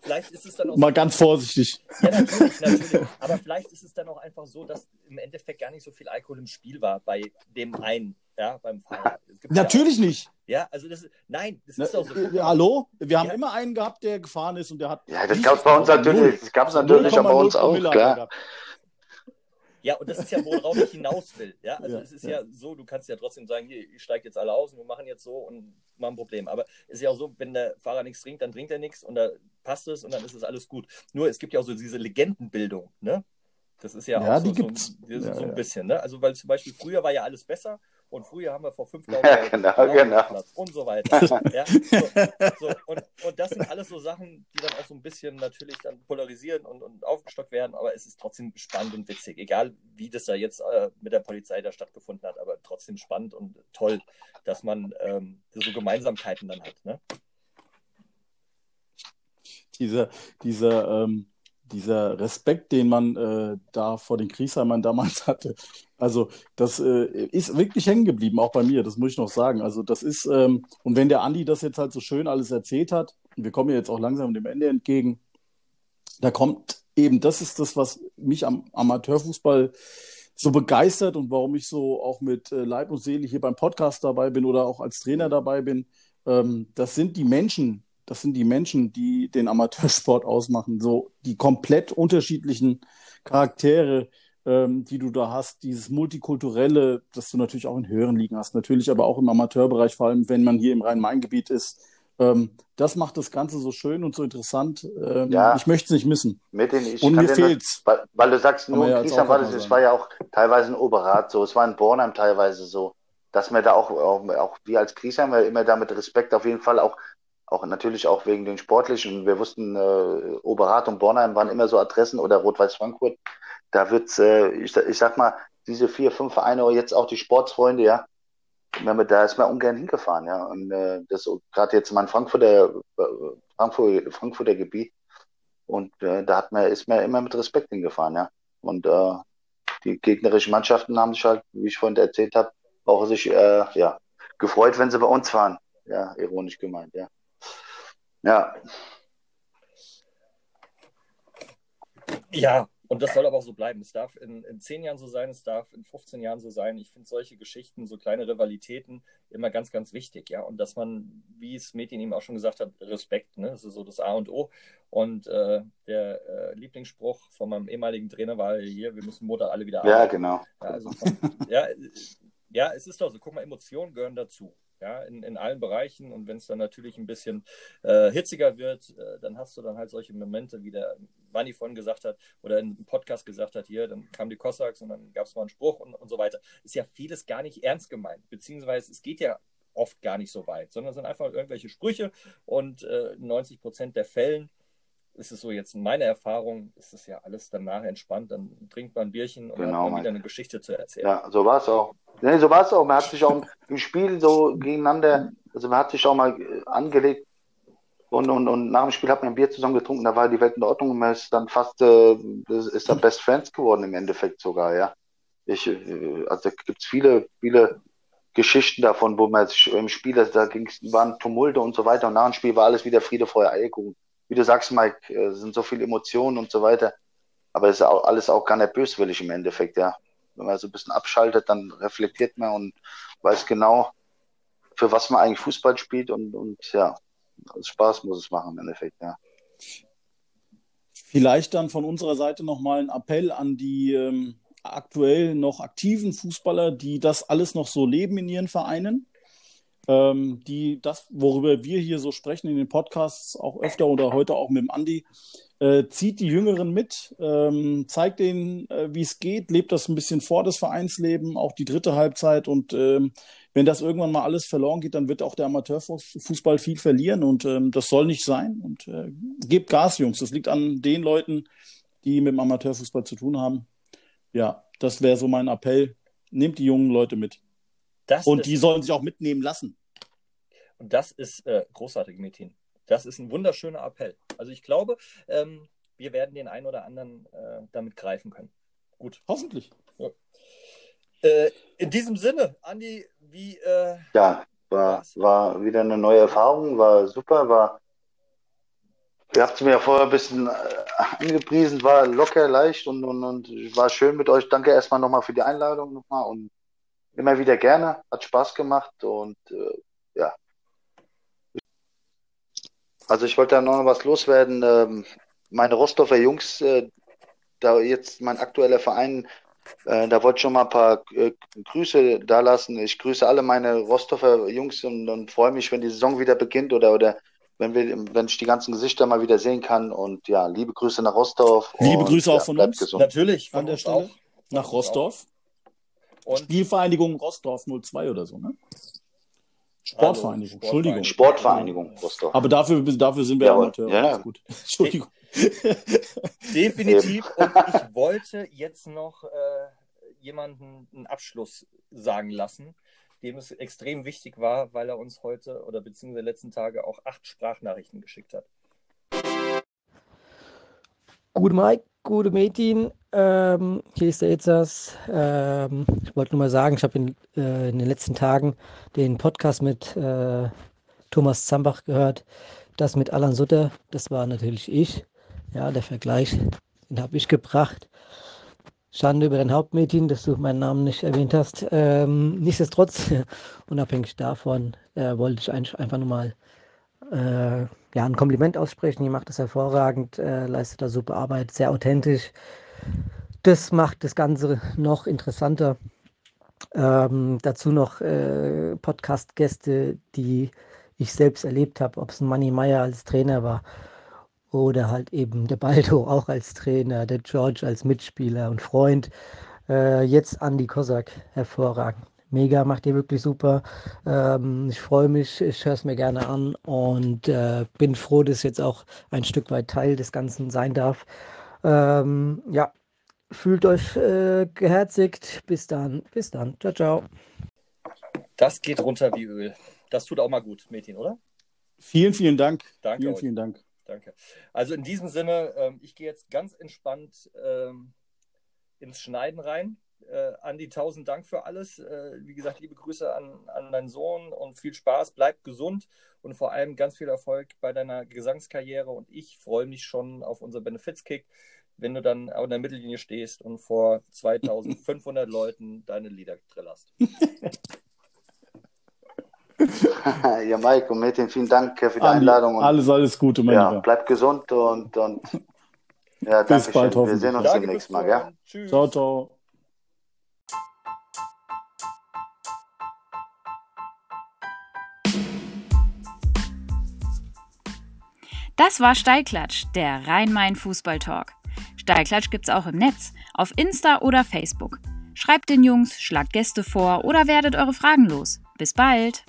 vielleicht ist es dann auch. Mal so, ganz vorsichtig. Ja, natürlich, natürlich. Aber vielleicht ist es dann auch einfach so, dass im Endeffekt gar nicht so viel Alkohol im Spiel war bei dem einen, ja, beim Fahrer. Natürlich ja nicht. Ja, also das ist, nein, das ist Na, auch so. Äh, hallo? Wir haben ja. immer einen gehabt, der gefahren ist und der hat. Ja, das gab es bei uns natürlich, das gab es natürlich auch bei uns auch, klar. Ja, und das ist ja, worauf ich hinaus will. Ja, also ja, es ist ja. ja. so, du kannst ja trotzdem sagen, hier, ich steige jetzt alle aus und wir machen jetzt so und machen ein Problem. Aber es ist ja auch so, wenn der Fahrer nichts trinkt, dann trinkt er nichts und da passt es und dann ist es alles gut. Nur es gibt ja auch so diese Legendenbildung, ne? Das ist ja, ja auch so, so, so, so ein bisschen, ne? Also weil zum Beispiel früher war ja alles besser und früher haben wir vor 5000 (laughs) ja, genau, genau. und so weiter. (laughs) ja, so, so, und, und das sind alles so Sachen, die dann auch so ein bisschen natürlich dann polarisieren und, und aufgestockt werden, aber es ist trotzdem spannend und witzig, egal wie das da jetzt äh, mit der Polizei da stattgefunden hat, aber trotzdem spannend und toll, dass man ähm, so Gemeinsamkeiten dann hat. Ne? dieser, dieser, ähm, dieser Respekt, den man äh, da vor den Kriegsheimern damals (laughs) hatte, also das äh, ist wirklich hängen geblieben, auch bei mir, das muss ich noch sagen. Also das ist, ähm, und wenn der Andi das jetzt halt so schön alles erzählt hat, wir kommen ja jetzt auch langsam dem Ende entgegen, da kommt eben, das ist das, was mich am Amateurfußball so begeistert und warum ich so auch mit äh, Leib und Seele hier beim Podcast dabei bin oder auch als Trainer dabei bin. Ähm, das sind die Menschen, das sind die Menschen, die den Amateursport ausmachen. So die komplett unterschiedlichen Charaktere, ähm, die du da hast, dieses multikulturelle, das du natürlich auch in höheren Ligen hast, natürlich aber auch im Amateurbereich, vor allem wenn man hier im Rhein-Main-Gebiet ist. Ähm, das macht das Ganze so schön und so interessant. Ähm, ja, ich möchte es nicht missen. Mit den, und mir fehlt's. Weil, weil, du sagst, nur in war das, es war ja auch teilweise in Oberrat so, es war in Bornheim teilweise so, dass wir da auch, auch, auch wir als Griesheimer immer da mit Respekt auf jeden Fall auch auch natürlich auch wegen den sportlichen. Wir wussten, äh, Oberrat und Bornheim waren immer so Adressen oder Rot-Weiß Frankfurt. Da wird's, äh, ich, ich sag mal, diese vier, fünf Vereine, jetzt auch die Sportsfreunde, ja, wenn wir, da ist man ungern hingefahren, ja. Und äh, das gerade jetzt mein Frankfurter, äh, Frankfurt, Frankfurter Gebiet. Und äh, da hat man, ist man immer mit Respekt hingefahren, ja. Und äh, die gegnerischen Mannschaften haben sich halt, wie ich vorhin erzählt habe, auch sich äh, ja, gefreut, wenn sie bei uns waren. Ja, ironisch gemeint, ja. Ja. Ja, und das soll aber auch so bleiben. Es darf in, in zehn Jahren so sein, es darf in 15 Jahren so sein. Ich finde solche Geschichten, so kleine Rivalitäten immer ganz, ganz wichtig, ja. Und dass man, wie es Metin ihm auch schon gesagt hat, Respekt, ne? Das ist so das A und O. Und äh, der äh, Lieblingsspruch von meinem ehemaligen Trainer war hier, wir müssen Motor alle wieder arbeiten. Ja, genau. Ja, also von, ja, ja, es ist doch so. Guck mal, Emotionen gehören dazu ja, in, in allen Bereichen. Und wenn es dann natürlich ein bisschen äh, hitziger wird, äh, dann hast du dann halt solche Momente, wie der Manni vorhin gesagt hat oder in einem Podcast gesagt hat, hier, dann kamen die Cossacks und dann gab es mal einen Spruch und, und so weiter. Ist ja vieles gar nicht ernst gemeint, beziehungsweise es geht ja oft gar nicht so weit, sondern es sind einfach irgendwelche Sprüche und äh, 90 Prozent der Fällen ist es so jetzt in meiner Erfahrung, ist es ja alles danach entspannt, dann trinkt man ein Bierchen und genau, hat man wieder eine Geschichte zu erzählen. Ja, so war es auch. Nee, so war es auch. Man hat sich auch im Spiel so gegeneinander, also man hat sich auch mal äh, angelegt und, und, und nach dem Spiel hat man ein Bier zusammen getrunken, da war die Welt in Ordnung und man ist dann fast, äh, ist dann Best Friends geworden im Endeffekt sogar, ja. Ich, äh, also da gibt es viele, viele Geschichten davon, wo man sich im Spiel, also da ging's, waren Tumulte und so weiter und nach dem Spiel war alles wieder Friede, Feuer, Eierkuchen. Wie du sagst, Mike, äh, sind so viele Emotionen und so weiter. Aber es ist auch alles auch gar nicht böswillig im Endeffekt, ja wenn man so ein bisschen abschaltet, dann reflektiert man und weiß genau, für was man eigentlich Fußball spielt und, und ja, Spaß muss es machen im Endeffekt, ja. Vielleicht dann von unserer Seite nochmal ein Appell an die ähm, aktuell noch aktiven Fußballer, die das alles noch so leben in ihren Vereinen, ähm, die das, worüber wir hier so sprechen in den Podcasts, auch öfter oder heute auch mit dem Andi, äh, zieht die Jüngeren mit, ähm, zeigt denen, äh, wie es geht, lebt das ein bisschen vor, das Vereinsleben, auch die dritte Halbzeit. Und ähm, wenn das irgendwann mal alles verloren geht, dann wird auch der Amateurfußball viel verlieren. Und ähm, das soll nicht sein. Und äh, gebt Gas, Jungs. Das liegt an den Leuten, die mit dem Amateurfußball zu tun haben. Ja, das wäre so mein Appell. Nehmt die jungen Leute mit. Das und die sollen sich auch mitnehmen lassen. Und das ist äh, großartig, Metin. Das ist ein wunderschöner Appell. Also ich glaube, ähm, wir werden den einen oder anderen äh, damit greifen können. Gut. Hoffentlich. Ja. Äh, in diesem Sinne, Andi, wie. Äh, ja, war, war wieder eine neue Erfahrung, war super, war. Ihr habt es mir ja vorher ein bisschen äh, angepriesen, war locker, leicht und, und, und war schön mit euch. Danke erstmal nochmal für die Einladung nochmal und immer wieder gerne. Hat Spaß gemacht und äh, ja, also ich wollte da noch was loswerden. Ähm, meine Rostoffer Jungs, äh, da jetzt mein aktueller Verein, äh, da wollte ich schon mal ein paar äh, Grüße da lassen. Ich grüße alle meine Rostoffer Jungs und, und freue mich, wenn die Saison wieder beginnt oder, oder wenn, wir, wenn ich die ganzen Gesichter mal wieder sehen kann. Und ja, liebe Grüße nach Rostov. Liebe Grüße auch ja, von uns. Gesund. Natürlich. An der Stelle. Auch. Nach Rostov. Und Spielvereinigung Rostov 02 oder so, ne? Sportvereinigung, Entschuldigung. Sportvereinigung Rostock. Aber dafür, dafür sind wir ja, Amateure. Ja. Gut. (laughs) Entschuldigung. Definitiv. (laughs) Und ich wollte jetzt noch äh, jemanden einen Abschluss sagen lassen, dem es extrem wichtig war, weil er uns heute oder beziehungsweise letzten Tage auch acht Sprachnachrichten geschickt hat. Gute Mike, gute Metin. Ähm, hier ist der Itzas. Ähm, ich wollte nur mal sagen, ich habe in, äh, in, den letzten Tagen den Podcast mit äh, Thomas Zambach gehört. Das mit Alan Sutter, das war natürlich ich. Ja, der Vergleich, den habe ich gebracht. Schande über dein Hauptmädchen, dass du meinen Namen nicht erwähnt hast. Ähm, nichtsdestotrotz, (laughs) unabhängig davon, äh, wollte ich eigentlich einfach nur mal äh, ja, ein Kompliment aussprechen. Ihr macht das hervorragend, äh, leistet da super Arbeit, sehr authentisch. Das macht das Ganze noch interessanter. Ähm, dazu noch äh, Podcast-Gäste, die ich selbst erlebt habe, ob es ein Manny Meyer als Trainer war oder halt eben der Baldo (laughs) auch als Trainer, der George als Mitspieler und Freund. Äh, jetzt Andy Kosak, hervorragend. Mega, macht ihr wirklich super. Ähm, ich freue mich, ich höre es mir gerne an und äh, bin froh, dass jetzt auch ein Stück weit Teil des Ganzen sein darf. Ähm, ja, fühlt euch äh, geherzigt. Bis dann, bis dann. Ciao, ciao. Das geht runter wie Öl. Das tut auch mal gut, Mädchen, oder? Vielen, vielen Dank. Danke. Vielen, euch. vielen Dank. Danke. Also in diesem Sinne, ähm, ich gehe jetzt ganz entspannt ähm, ins Schneiden rein. Äh, Andi, tausend Dank für alles. Äh, wie gesagt, liebe Grüße an, an deinen Sohn und viel Spaß. Bleib gesund und vor allem ganz viel Erfolg bei deiner Gesangskarriere. Und ich freue mich schon auf unser Benefits-Kick, wenn du dann an der Mittellinie stehst und vor 2500 Leuten deine Lieder trillerst. (laughs) ja, Mike und Metin, vielen Dank für die Andi, Einladung. Und, alles, alles Gute, mein ja, Lieber. Bleib gesund und, und (laughs) ja, Bis bald, Wir sehen uns danke demnächst mal, ja? Tschüss. Ciao, ciao. Das war Steilklatsch, der Rhein-Main-Fußball-Talk. Steilklatsch gibt's auch im Netz, auf Insta oder Facebook. Schreibt den Jungs, schlagt Gäste vor oder werdet eure Fragen los. Bis bald!